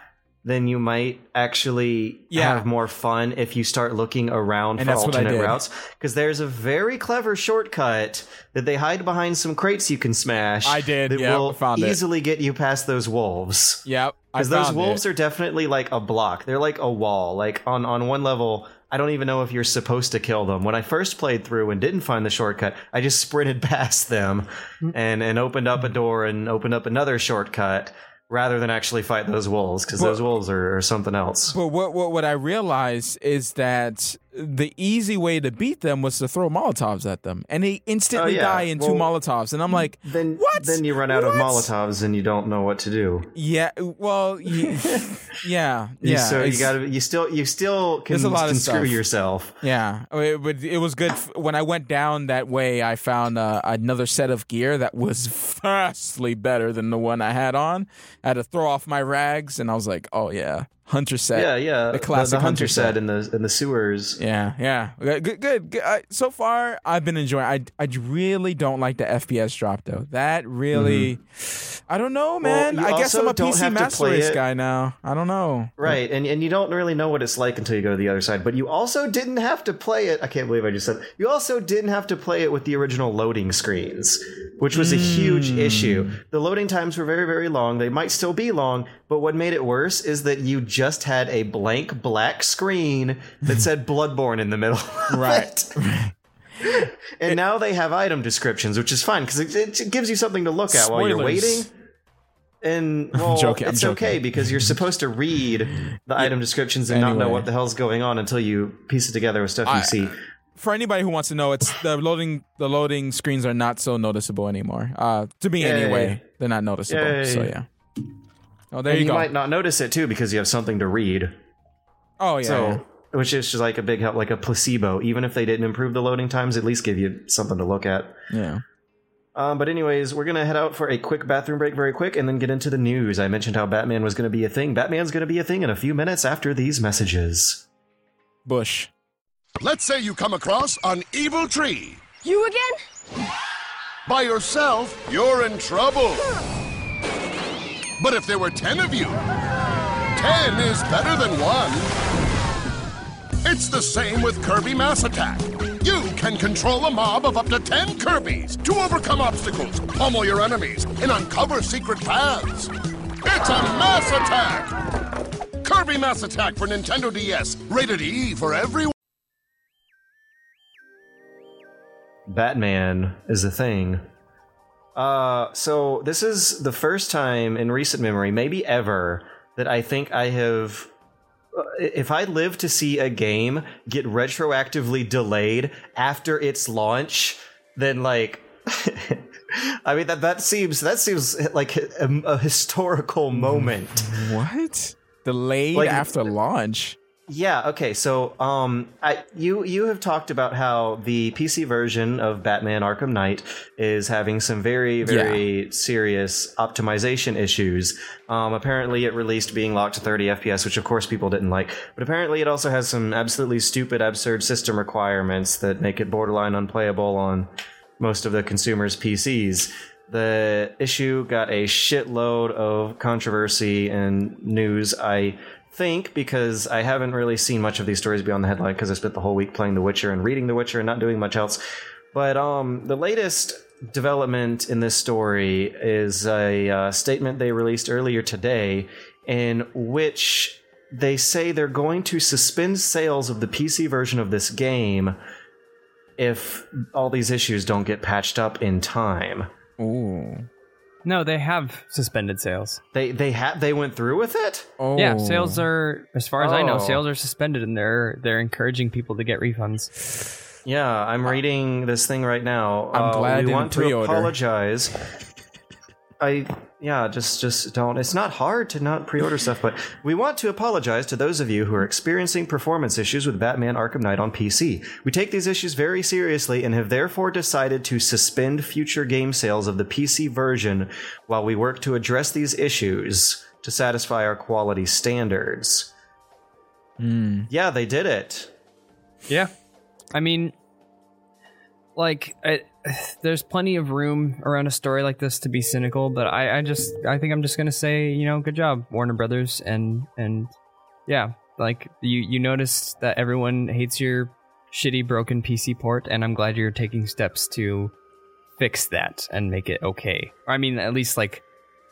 then you might actually Yeah. have more fun if you start looking around And for that's what I alternate routes because there's a very clever shortcut that they hide behind some crates you can smash I did, that yeah, will found it. easily get you past those wolves Yep, because those wolves it. are definitely like a block. They're like a wall. Like on on one level, I don't even know if you're supposed to kill them. When I first played through and didn't find the shortcut, I just sprinted past them mm-hmm. and and opened up a mm-hmm. door and opened up another shortcut rather than actually fight those wolves because those wolves are, are something else. But what, what what I realized is that the easy way to beat them was to throw Molotovs at them, and they instantly Oh, yeah. die in two Molotovs. And I'm like, Then What? then you run out of Molotovs and you don't know what to do. yeah, well, y- yeah, yeah. so you got to you still you still can, There's a lot of can screw stuff. yourself. Yeah, it, but it was good. f- When I went down that way, I found uh, another set of gear that was vastly better than the one I had on. I had to throw off my rags, and I was like, "Oh yeah, hunter set." Yeah, yeah. the classic the, hunter hunter set in the in the sewers. Yeah, yeah. Good, good. good. I, so far, I've been enjoying. I, I really don't like the FPS drop though. That really, I don't know, man. Mm-hmm. I guess I'm a PC Master Race it- guy now. I don't know. Right, and and you don't really know what it's like until you go to the other side. But you also didn't have to play it. I can't believe I just said. You also didn't have to play it with the original loading screens, which was a huge Hmm. issue. The loading times were very very long. They might still be long, but what made it worse is that you just had a blank black screen that said Bloodborne in the middle. Right. it. And now they have item descriptions, which is fine because it, it gives you something to look at while you're waiting. And well, joking, it's okay because you're supposed to read the item descriptions and not know what the hell's going on until you piece it together with stuff you I- see. For anybody who wants to know, it's the loading. The loading screens are not so noticeable anymore. Uh, to me Yay. anyway, they're not noticeable. Yay. So yeah. Oh, there And you you go. might not notice it too because you have something to read. oh yeah. So, yeah. which is just like a big help, like a placebo. Even if they didn't improve the loading times, at least give you something to look at. yeah. Um, but anyways, we're gonna head out for a quick bathroom break, very quick, and then get into the news. I mentioned how Batman was gonna be a thing. Batman's gonna be a thing in a few minutes after these messages. Bush. Let's say you come across an evil tree. You again? By yourself, you're in trouble. But if there were ten of you, ten is better than one. It's the same with Kirby Mass Attack. You can control a mob of up to 10 Kirby's to overcome obstacles, pummel your enemies, and uncover secret paths. It's a Mass Attack! Kirby Mass Attack for Nintendo DS, rated E for everyone. Batman is a thing. Uh, so this is the first time in recent memory, maybe ever, that I think I have. uh, If I live to see a game get retroactively delayed after its launch, then like, I mean that that seems that seems like a, a historical moment. What? Delayed Like- after launch. Yeah. Okay. So, um, I you you have talked about how the PC version of Batman Arkham Knight is having some very very serious optimization issues. Um, apparently, it released being locked to 30 FPS, which of course people didn't like. But apparently, it also has some absolutely stupid, absurd system requirements that make it borderline unplayable on most of the consumers' PCs. The issue got a shitload of controversy and news. I think because I haven't really seen much of these stories beyond the headline because I spent the whole week playing The Witcher and reading The Witcher and not doing much else. But um, the latest development in this story is a uh, statement they released earlier today in which they say they're going to suspend sales of the PC version of this game if all these issues don't get patched up in time. Ooh. No, they have suspended sales. They they had they went through with it. Oh. Yeah, sales are as far as I know, Oh. sales are suspended and they're they're encouraging people to get refunds. Yeah, I'm reading this thing right now. I'm Uh, glad I we didn't want to pre-order. apologize. I yeah, just just don't. It's not hard to not pre-order stuff, but we want to apologize to those of you who are experiencing performance issues with Batman Arkham Knight on PC. We take these issues very seriously and have therefore decided to suspend future game sales of the PC version while we work to address these issues to satisfy our quality standards. Hmm. Yeah, they did it. Yeah. I mean, like, I, there's plenty of room around a story like this to be cynical, but I, I just, I think I'm just gonna say, you know, good job, Warner Brothers, and and yeah, like you you noticed that everyone hates your shitty broken PC port, and I'm glad you're taking steps to fix that and make it okay. Or I mean, at least like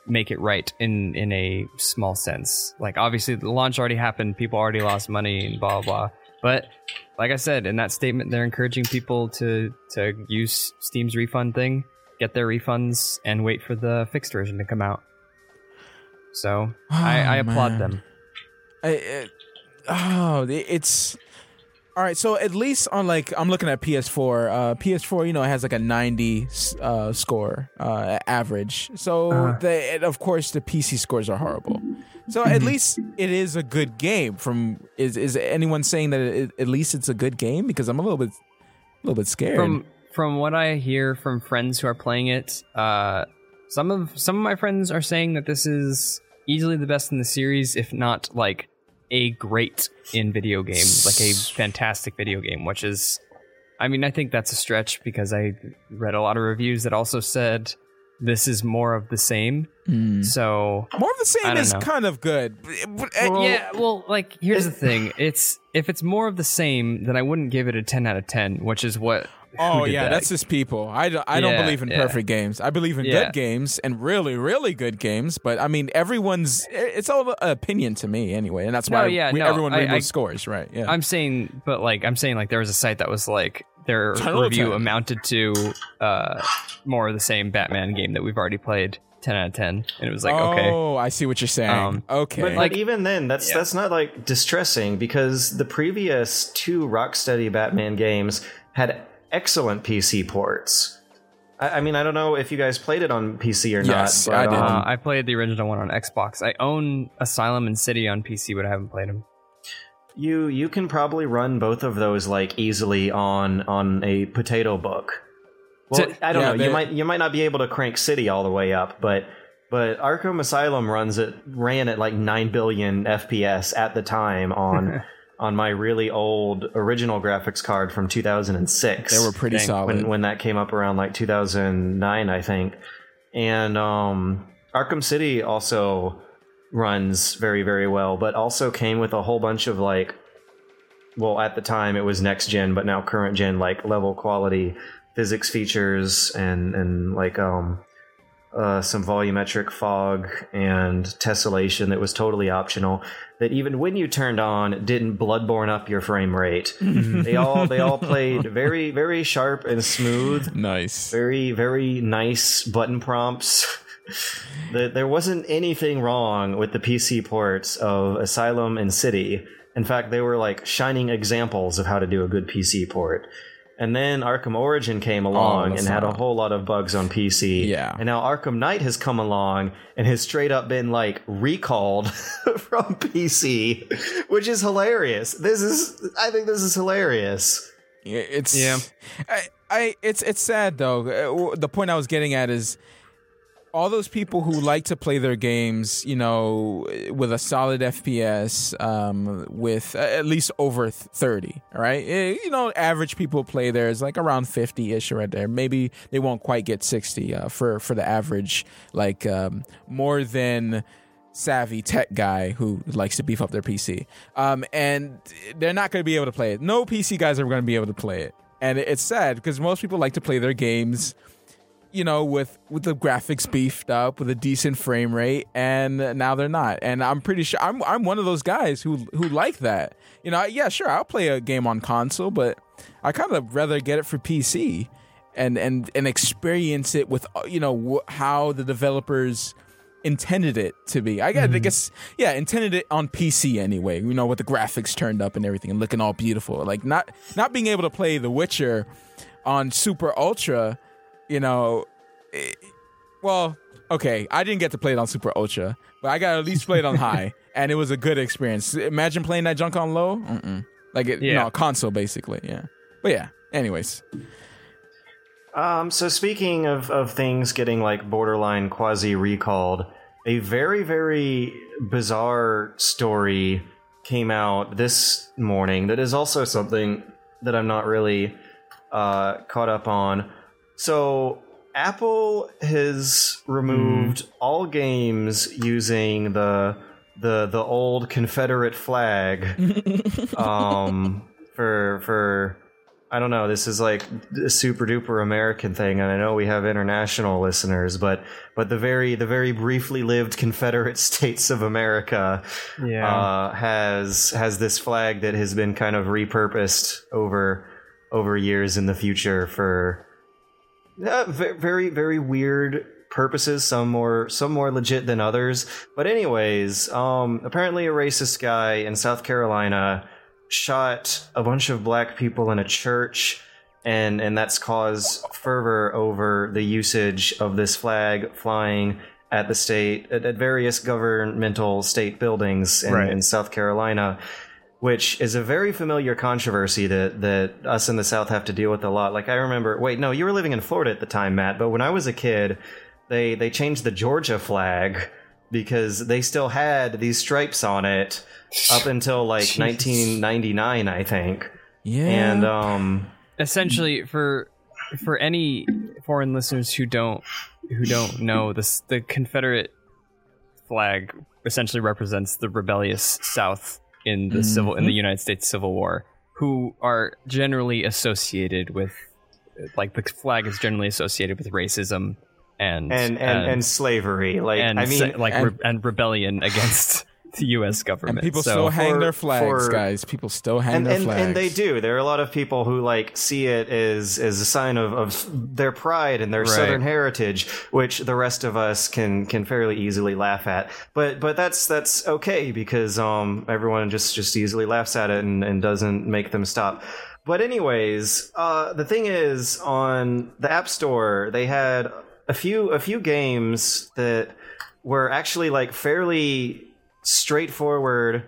make it right in in a small sense. Like obviously the launch already happened, people already lost money and blah blah blah. But like I said in that statement, they're encouraging people to to use Steam's refund thing, get their refunds, and wait for the fixed version to come out. So I, oh, I Oh, applaud them. I, it, oh, it's all right. So at least on like I'm looking at PS4. Uh, PS4, you know, it has like a 90 uh, score uh, average. So Uh-huh. the and of course the PC scores are horrible. So Mm-hmm. at least it is a good game. From is is anyone saying that it, at least it's a good game? Because I'm a little bit a little bit scared. From from what I hear from friends who are playing it, uh, some of some of my friends are saying that this is easily the best in the series, if not like a great in video game, like a fantastic video game. Which is, I mean, I think that's a stretch because I read a lot of reviews that also said this is more of the same. So More of the same is know. kind of good. But, uh, yeah, well, like here's the thing: it's if it's more of the same, then I wouldn't give it a ten out of ten, which is what. who Oh yeah, that? that's just people. I, don't- I don't Yeah, believe in yeah. perfect games. I believe in Yeah. good games and really really good games. But I mean, everyone's it's all opinion to me anyway, and that's No, why yeah, we, no, everyone I- I- scores, right? Yeah. I'm saying, but like I'm saying, like there was a site that was like their 10 out of review 10. amounted to uh, more of the same Batman game that we've already played, ten out of ten, and it was like okay, Oh, I see what you're saying. Um, okay. But Like- like even then, that's Yeah. that's not like distressing because the previous two Rocksteady Batman games had excellent PC ports. I, I mean, I don't know if you guys played it on PC or Yes, not. I did. um, uh, I played the original one on Xbox. I own Asylum and City on PC, but I haven't played them. you you can probably run both of those like easily on on a potato book. Well, So- I don't Yeah, know. they- You might you might not be able to crank City all the way up, but but Arkham Asylum runs it ran at like nine billion FPS at the time on on my really old original graphics card from 2006 they were pretty Dang, solid. when when that came up around like 2009 I think. And um Arkham City also runs very very well, but also came with a whole bunch of like well at the time it was next gen but now current gen like level quality physics features and and like um uh, some volumetric fog and tessellation that was totally optional that even when you turned on didn't bloodborne up your frame rate. They all they all played very very sharp and smooth. Nice. very very nice button prompts. There wasn't anything wrong with the pc ports of asylum and city. In fact they were like shining examples of how to do a good pc port and then arkham origin came along that's and had a whole lot of bugs on pc Yeah. and now arkham knight has come along and has straight up been like recalled from pc which is hilarious this is i think this is hilarious Yeah, It's Yeah. I, I it's it's sad though. Uh, The point I was getting at is all those people who like to play their games, you know, with a solid FPS, um, with at least over thirty. right? Eh, you know, average people play theirs like around fifty ish right there. Maybe they won't quite get sixty uh, for for the average, like um, more than savvy tech guy who likes to beef up their PC. Um, and they're not going to be able to play it. No PC guys are going to be able to play it. And it's sad because most people like to play their games, you know, with with the graphics beefed up, with a decent frame rate, and now they're not. And I'm pretty sure I'm I'm one of those guys who who like that. You know, yeah, sure, I'll play a game on console, but I kind of rather get it for PC and and and experience it with you know wh- how the developers intended it to be. I, guess, I mm-hmm. guess yeah, intended it on PC anyway. You know, with the graphics turned up and everything and looking all beautiful. Like not not being able to play The Witcher on Super Ultra, you know, eh, well, okay, I didn't get to play it on Super Ultra, but I got to at least play it on high, and it was a good experience. Imagine playing that junk on low, Mm-mm. like it, Yeah. no console basically, yeah. But yeah, anyways, Um, so speaking of, of things getting like borderline quasi recalled, a very, very bizarre story came out this morning that is also something that I'm not really uh, caught up on. So Apple has removed all games using the the the old Confederate flag um, for for I don't know. This is like a super duper American thing, and I know we have international listeners, but but the very the very briefly lived Confederate States of America Yeah. uh, has has this flag that has been kind of repurposed over over years in the future for uh, very very weird purposes. Some more some more legit than others. But anyways um apparently a racist guy in south carolina shot a bunch of black people in a church and and that's caused fervor over the usage of this flag flying at the state at, at various governmental state buildings in, Right. in South Carolina which is a very familiar controversy that that us in the South have to deal with a lot. Like I remember, wait, no, you were living in Florida at the time, Matt. But when I was a kid, they they changed the Georgia flag because they still had these stripes on it up until like 1999, I think. yeah, And um, essentially for for any foreign listeners who don't who don't know this the confederate flag essentially represents the rebellious south in the mm-hmm. civil in the united states civil war who are generally associated with like the flag is generally associated with racism and and and, and slavery, like and I mean, like and- re- and rebellion against the U.S. government. and people so, still hang for- their flags, for- guys. People still hang and, their and, flags, and they do. There are a lot of people who like see it as as a sign of, of their pride and their Right. southern heritage, which the rest of us can can fairly easily laugh at. But but that's that's okay because um everyone just just easily laughs at it and, and doesn't make them stop. But anyways, uh, the thing is on the App Store they had a few a few games that were actually like fairly straightforward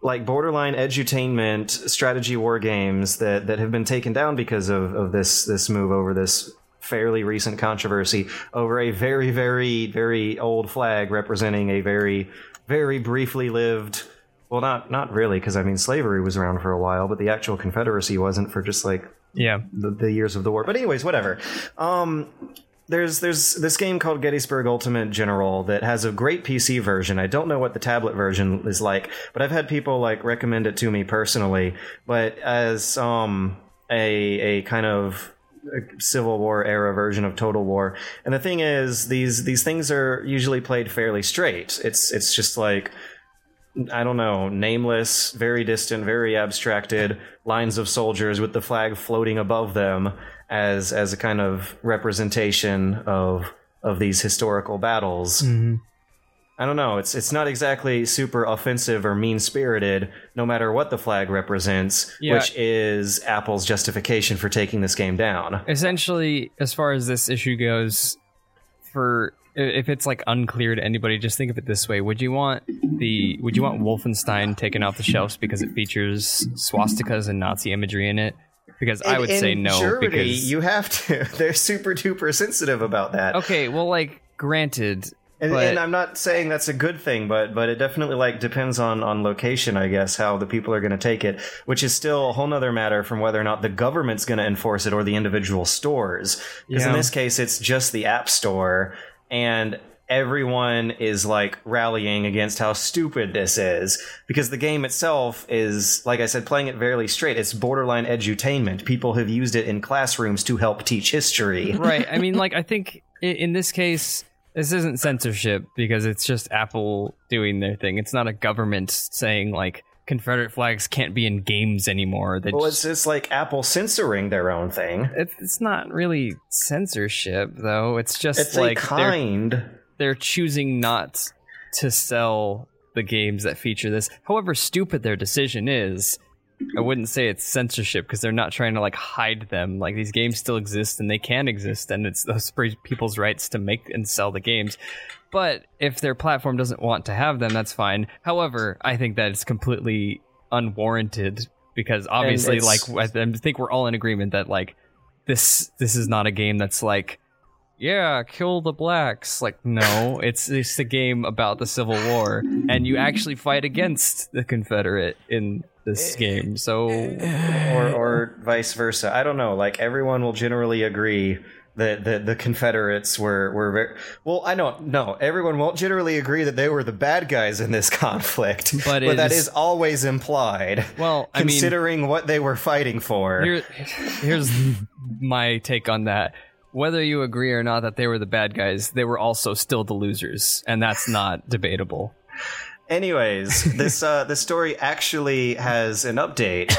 like borderline edutainment strategy war games that that have been taken down because of, of this this move over this fairly recent controversy over a very very very old flag representing a very very briefly lived well not not really because i mean slavery was around for a while but the actual confederacy wasn't for just like yeah, the, the years of the war. But anyways, whatever. Um, there's there's this game called Gettysburg Ultimate General that has a great PC version. I don't know what the tablet version is like, but I've had people like recommend it to me personally. But as um a a kind of Civil War era version of Total War. And the thing is, these these things are usually played fairly straight. It's it's just like I don't know, nameless, very distant, very abstracted lines of soldiers with the flag floating above them as as a kind of representation of of these historical battles. Mm-hmm. I don't know. It's it's not exactly super offensive or mean spirited, no matter what the flag represents, Yeah. which is Apple's justification for taking this game down. essentially, as far as this issue goes, for if it's like unclear to anybody, just think of it this way: Would you want the Would you want Wolfenstein taken off the shelves because it features swastikas and Nazi imagery in it? Because I would say no. Germany, because you have to. They're super duper sensitive about that. okay, well, like granted, And, but and I'm not saying that's a good thing, but but it definitely like depends on on location, I guess, how the people are going to take it, which is still a whole nother matter from whether or not the government's going to enforce it or the individual stores. Because in this case, it's just the App Store, and everyone is like rallying against how stupid this is because the game itself is like i said playing it fairly straight it's borderline edutainment people have used it in classrooms to help teach history right. I mean, like I think in this case, this isn't censorship because it's just Apple doing their thing. It's not a government saying like, Confederate flags can't be in games anymore. They Well, just- it's just like Apple censoring their own thing. it's, it's not really censorship though. It's just It's like a they're kind. They're choosing not to sell the games that feature this. However stupid their decision is, I wouldn't say it's censorship because they're not trying to like hide them. Like these games still exist and they can exist, and it's those people's rights to make and sell the games. But if their platform doesn't want to have them, that's fine. However, I think that it's completely unwarranted because obviously, like I think we're all in agreement that like this this is not a game that's like yeah, kill the blacks. Like, no, it's it's a game about the Civil War, and you actually fight against the Confederate in this eh, game. So, eh. or or vice versa. I don't know. Like everyone will generally agree that the, the Confederates were were very well. I don't know. Everyone won't generally agree that they were the bad guys in this conflict, But but that it's- is always implied. well, I mean, considering what they were fighting for. here, here's my take on that. Whether you agree or not that they were the bad guys, they were also still the losers, and that's not debatable. Anyways, this uh this story actually has an update.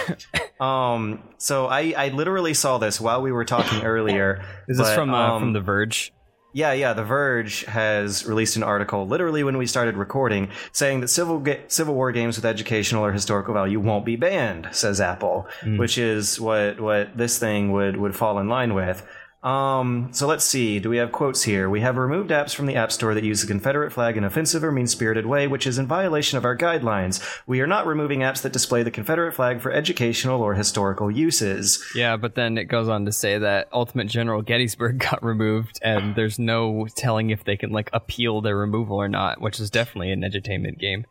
Um, so I I literally saw this while we were talking earlier. Is this but, from uh, um, from The Verge? Yeah, yeah. The Verge has released an article literally when we started recording saying that Civil ga- Civil War games with educational or historical value won't be banned, says Apple, which is what what this thing would would fall in line with. Um, so let's see. Do we have quotes here? We have removed apps from the App Store that use the Confederate flag in offensive or mean spirited way, which is in violation of our guidelines. We are not removing apps that display the Confederate flag for educational or historical uses. Yeah, but then it goes on to say that Ultimate General Gettysburg got removed, and there's no telling if they can like appeal their removal or not, which is definitely an edutainment game.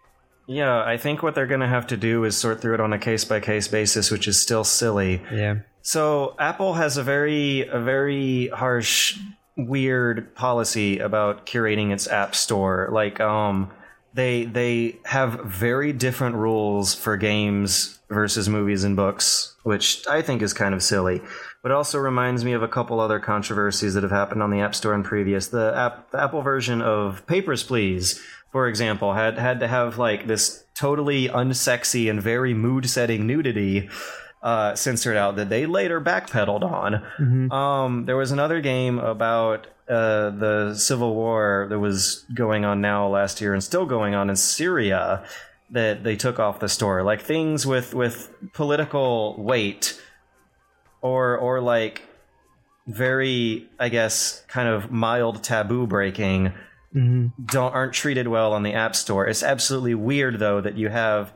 Yeah, I think what they're going to have to do is sort through it on a case by case basis, which is still silly. Yeah. So Apple has a very a very harsh weird policy about curating its app store. Like um they they have very different rules for games versus movies and books, which I think is kind of silly. But also reminds me of a couple other controversies that have happened on the App Store in previous. The app the Apple version of Papers Please, for example, had had to have like this totally unsexy and very mood setting nudity uh, censored out that they later backpedaled on. Um, there was another game about uh, the civil war that was going on now last year and still going on in Syria that they took off the store. Like things with with political weight or or like very I guess kind of mild taboo breaking don't aren't treated well on the App Store. It's absolutely weird though that you have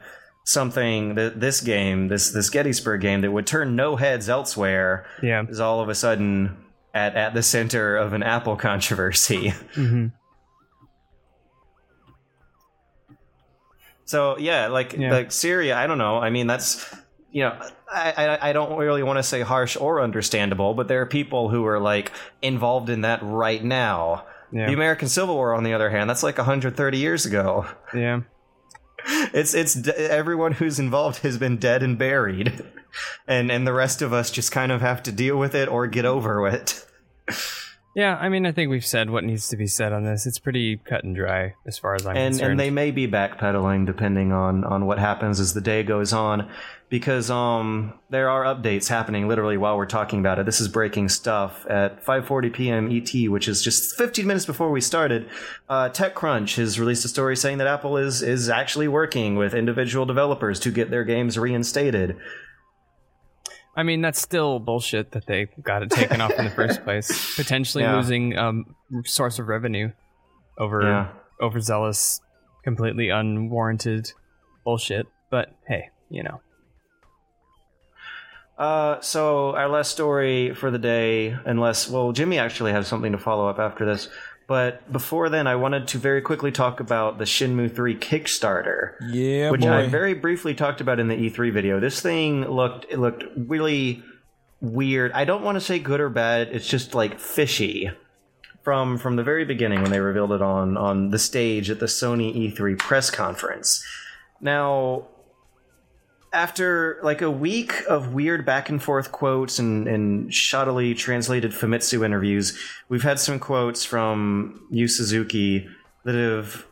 something that this game, this this Gettysburg game that would turn no heads elsewhere Yeah. is all of a sudden at at the center of an Apple controversy. Mm-hmm. So yeah, like Yeah. like Syria, I don't know. I mean, that's you know, I I, I don't really want to say harsh or understandable, but there are people who are like involved in that right now. Yeah. The American Civil War, on the other hand, that's like 130 years ago. Yeah. It's it's d- everyone who's involved has been dead and buried, and and the rest of us just kind of have to deal with it or get over it. Yeah, I mean, I think we've said what needs to be said on this. It's pretty cut and dry as far as I'm and concerned. and they may be backpedaling depending on on what happens as the day goes on because um there are updates happening literally while we're talking about it this is breaking stuff at 5:40 p.m. ET which is just 15 minutes before we started uh, TechCrunch has released a story saying that Apple is is actually working with individual developers to get their games reinstated I mean, that's still bullshit that they got it taken off in the first place. Potentially Yeah. losing um source of revenue over Yeah. overzealous, completely unwarranted bullshit. But hey, you know. Uh, so our last story for the day, unless well, Jimmy actually has something to follow up after this. But before then, I wanted to very quickly talk about the Shenmue 3 Kickstarter, Yeah, which boy. I very briefly talked about in the E3 video. This thing looked it looked really weird. I don't want to say good or bad. It's just like fishy from from the very beginning when they revealed it on on the stage at the Sony E3 press conference. Now, after like a week of weird back and forth quotes and, and shoddily translated Famitsu interviews, we've had some quotes from Yu Suzuki that have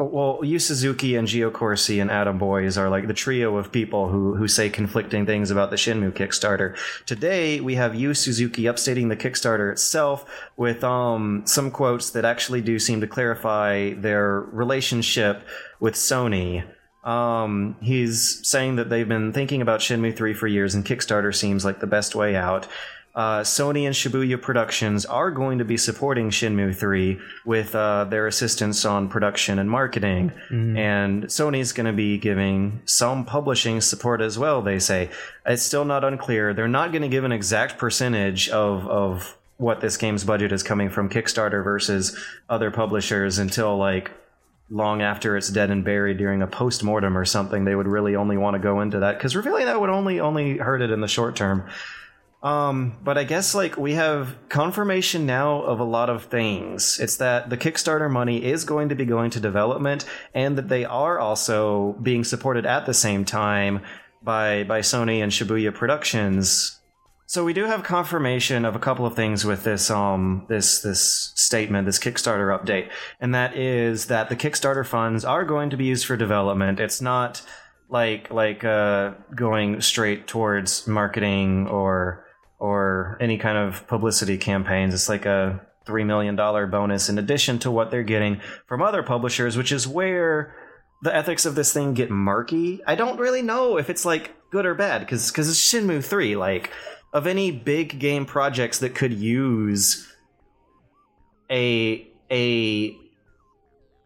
well, Yu Suzuki and Gio Corsi and Adam Boyes are like the trio of people who who say conflicting things about the Shenmue Kickstarter. Today we have Yu Suzuki upstating the Kickstarter itself with um some quotes that actually do seem to clarify their relationship with Sony. Um, he's saying that they've been thinking about Shenmue 3 for years and Kickstarter seems like the best way out uh, Sony and Shibuya Productions are going to be supporting Shenmue 3 with uh, their assistance on production and marketing. Mm. And Sony's going to be giving some publishing support as well, they say. It's still not unclear. They're not going to give an exact percentage of, of what this game's budget is coming from Kickstarter versus other publishers until like long after it's dead and buried during a post-mortem or something they would really only want to go into that because revealing that would only only hurt it in the short term um, but I guess like we have confirmation now of a lot of things. It's that the Kickstarter money is going to be going to development and that they are also being supported at the same time by by Sony and Shibuya Productions. So we do have confirmation of a couple of things with this um this this statement, this Kickstarter update, and that is that the Kickstarter funds are going to be used for development. It's not like like uh going straight towards marketing or or any kind of publicity campaigns. It's like a $3 million bonus in addition to what they're getting from other publishers, which is where the ethics of this thing get murky. I don't really know if it's like good or bad because because it's Shenmue 3. Like, of any big game projects that could use a a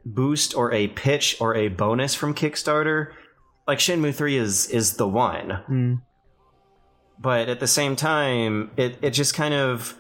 boost or a pitch or a bonus from Kickstarter, like Shenmue 3 is is the one. Mm but at the same time, it it just kind of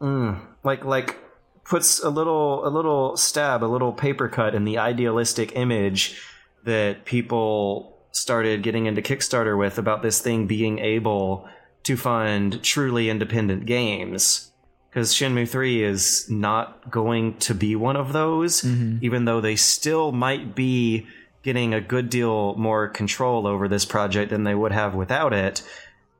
mm, like like puts a little a little stab, a little paper cut in the idealistic image that people started getting into Kickstarter with about this thing being able to fund truly independent games. Because Shenmue 3 is not going to be one of those, mm-hmm. even though they still might be getting a good deal more control over this project than they would have without it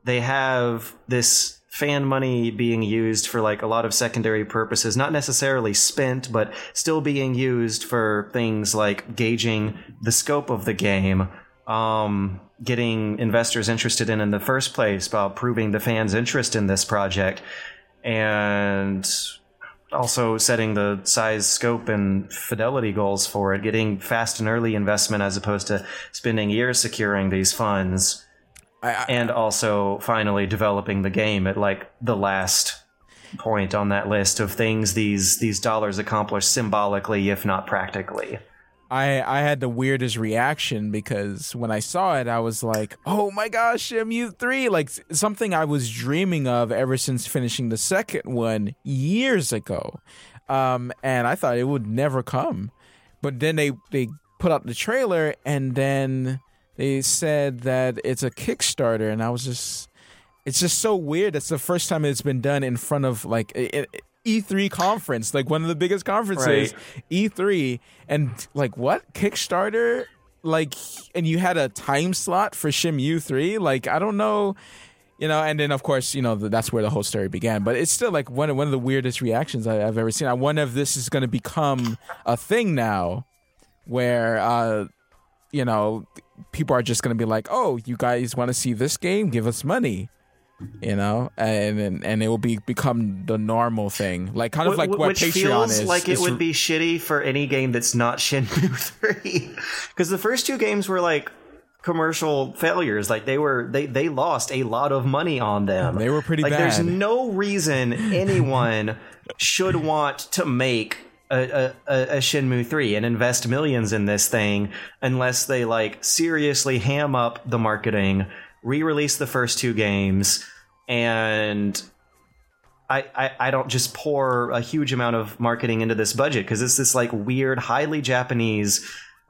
they have this fan money being used for like a lot of secondary purposes, not necessarily spent, but still being used for things like gauging the scope of the game, um, getting investors interested in in the first place, about proving the fans' interest in this project, and also setting the size, scope, and fidelity goals for it, getting fast and early investment as opposed to spending years securing these funds. I, I, and also finally developing the game at like the last point on that list of things these these dollars accomplish symbolically if not practically. I I had the weirdest reaction because when I saw it I was like, "Oh my gosh, Shenmue 3!" Like something I was dreaming of ever since finishing the second one years ago. Um, and I thought it would never come. But then they they put out the trailer and then they said that it's a Kickstarter, and I was just, it's just so weird. It's the first time it's been done in front of like E3 conference, like one of the biggest conferences, right. E3, and like what Kickstarter, like, and you had a time slot for Shenmue 3, like I don't know. You know, and then of course, you know that's where the whole story began. But it's still like one of, one of the weirdest reactions I, have ever seen. I wonder if this is going to become a thing now, where uh, you know people are just going to be like, "Oh, you guys want to see this game? Give us money." You know, and and, and it will be become the normal thing, like kind of like what Which Patreon feels is. Like it would be shitty for any game that's not Shenmue Three, because the first two games were like commercial failures. Like they were, they they lost a lot of money on them. They were pretty like, bad. There's no reason anyone should want to make a, a, a Shenmue 3 and invest millions in this thing unless they like seriously ham up the marketing, re-release the first two games, and I, I, I don't just pour a huge amount of marketing into this budget because it's this like weird, highly Japanese,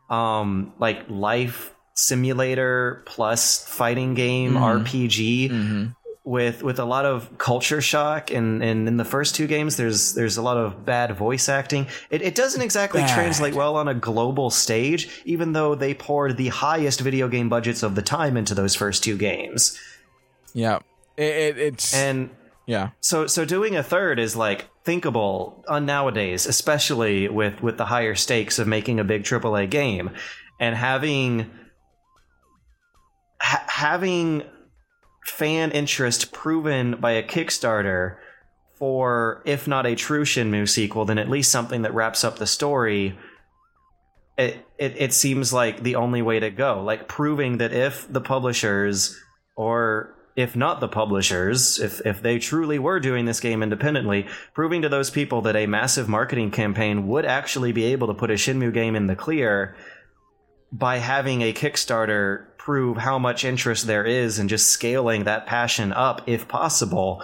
um, like life simulator plus fighting game mm-hmm. RPG. Mm-hmm with with a lot of culture shock and and in the first two games there's there's a lot of bad voice acting. It, it doesn't exactly bad. translate well on a global stage even though they poured the highest video game budgets of the time into those first two games. Yeah. It, it, it's and yeah. so so doing a third is like thinkable on nowadays, especially with with the higher stakes of making a big AAA game. And having ha- having fan interest proven by a Kickstarter for if not a true Shenmue sequel, then at least something that wraps up the story. It, it it seems like the only way to go, like proving that if the publishers or if not the publishers, if if they truly were doing this game independently, proving to those people that a massive marketing campaign would actually be able to put a Shenmue game in the clear by having a Kickstarter prove how much interest there is and just scaling that passion up if possible.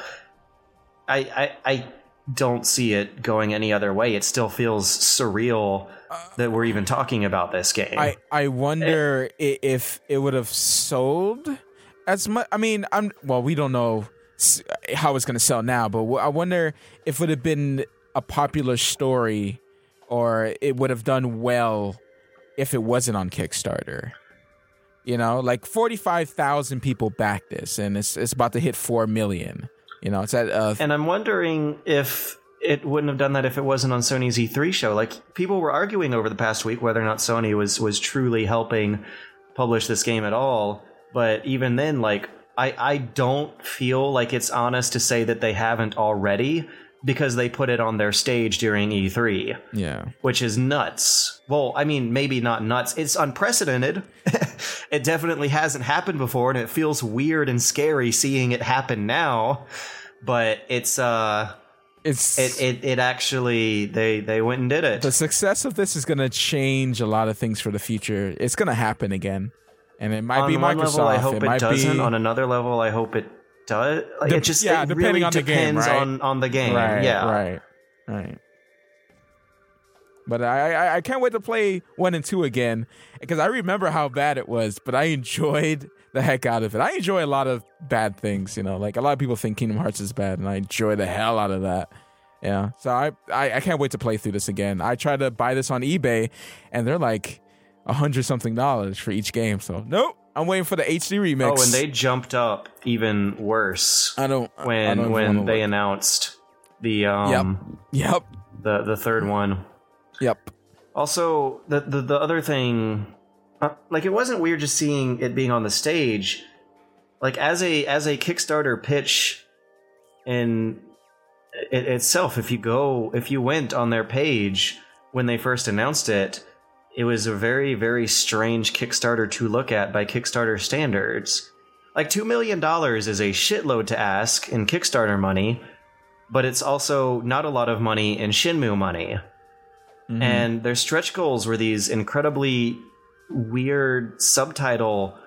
I I, I don't see it going any other way. It still feels surreal that we're even talking about this game. I I wonder i if it would have sold as much. I mean, I'm well. We don't know how it's going to sell now, but I wonder if it would have been a popular story or it would have done well if it wasn't on Kickstarter. You know, like forty five thousand people back this, and it's it's about to hit four million. You know, it's at uh, And I'm wondering if it wouldn't have done that if it wasn't on Sony's E3 show. Like people were arguing over the past week whether or not Sony was was truly helping publish this game at all. But even then, like I I don't feel like it's honest to say that they haven't already because they put it on their stage during E3 yeah. which is nuts. Well, I mean, maybe not nuts. It's unprecedented. it definitely hasn't happened before, and it feels weird and scary seeing it happen now. But it's uh, It's it it, it actually they they went and did it. the success of this is going to change a lot of things for the future. It's going to happen again, and it might on be Microsoft. level, I hope it, might doesn't. be On another level, I hope it does. Like, it just yeah, it depending really on the game, depends right? on on the game. right, yeah, right, right. But I, I I can't wait to play one and two again because I remember how bad it was, but I enjoyed the heck out of it. I enjoy a lot of bad things, you know. Like a lot of people think Kingdom Hearts is bad, and I enjoy the hell out of that. Yeah, so I, I I can't wait to play through this again. I tried to buy this on eBay, and they're like a hundred something dollars for each game. So nope, I'm waiting for the HD remix. Oh, and they jumped up even worse I don't I when don't when they look. announced the um yep the the third one. yep Also, the the, the other thing, uh, like it wasn't weird just seeing it being on the stage. Like as a as a Kickstarter pitch, in it, itself, if you go if you went on their page when they first announced it, it was a very very strange Kickstarter to look at by Kickstarter standards. Like two million dollars is a shitload to ask in Kickstarter money, but it's also not a lot of money in Shenmue money. Mm-hmm. And their stretch goals were these incredibly weird subtitle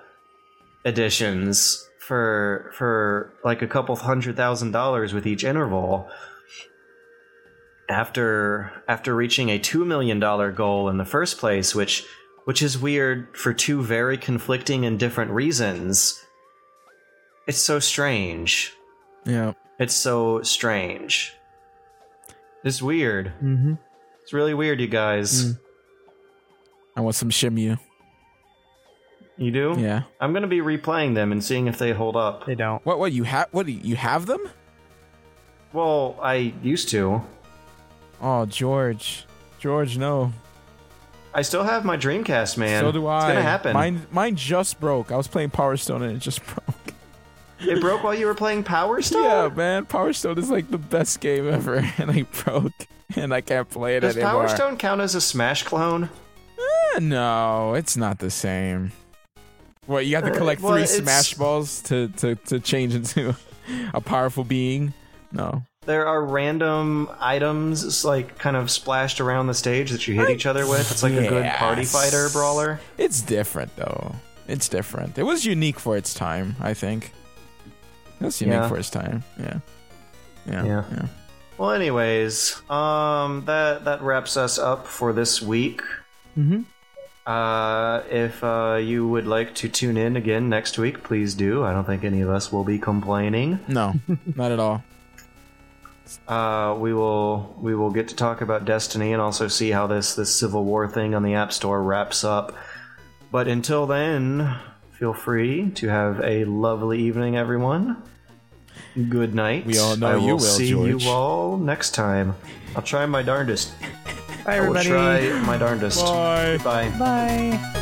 editions for for like a couple hundred thousand dollars with each interval after after reaching a 2 million dollar goal in the first place which which is weird for two very conflicting and different reasons it's so strange yeah. it's so strange it's weird Mm-hmm. it's really weird, you guys. Mm. I want some Shenmue. You do? Yeah. I'm gonna be replaying them and seeing if they hold up. They don't. What? What you have? What do you, you have them? Well, I used to. Oh, George, George, no. I still have my Dreamcast, man. so do I. It's gonna happen. Mine, mine just broke. I was playing Power Stone and it just broke. It broke while you were playing Power Stone. Yeah, man. Power Stone is like the best game ever, and I broke, and I can't play it Does anymore. Power Stone count as a Smash clone? Eh, no, it's not the same. What you have to collect well, three it's- Smash balls to, to to change into a powerful being? No. There are random items like kind of splashed around the stage that you hit each other with. It's like a good party fighter brawler. It's different though. It's different. It was unique for its time, I think. It was unique Yeah. for its time. Yeah. Yeah. Yeah. yeah. Well, anyways, um, that that wraps us up for this week. Mm-hmm. Uh, if uh, you would like to tune in again next week, please do. I don't think any of us will be complaining. No, not at all. Uh, we will we will get to talk about Destiny and also see how this this Civil War thing on the App Store wraps up. But until then, feel free to have a lovely evening, everyone. Good night. We all know I will you will, see George. you all next time. I'll try my darndest. Bye, I will try my darndest. Bye. Bye. Bye.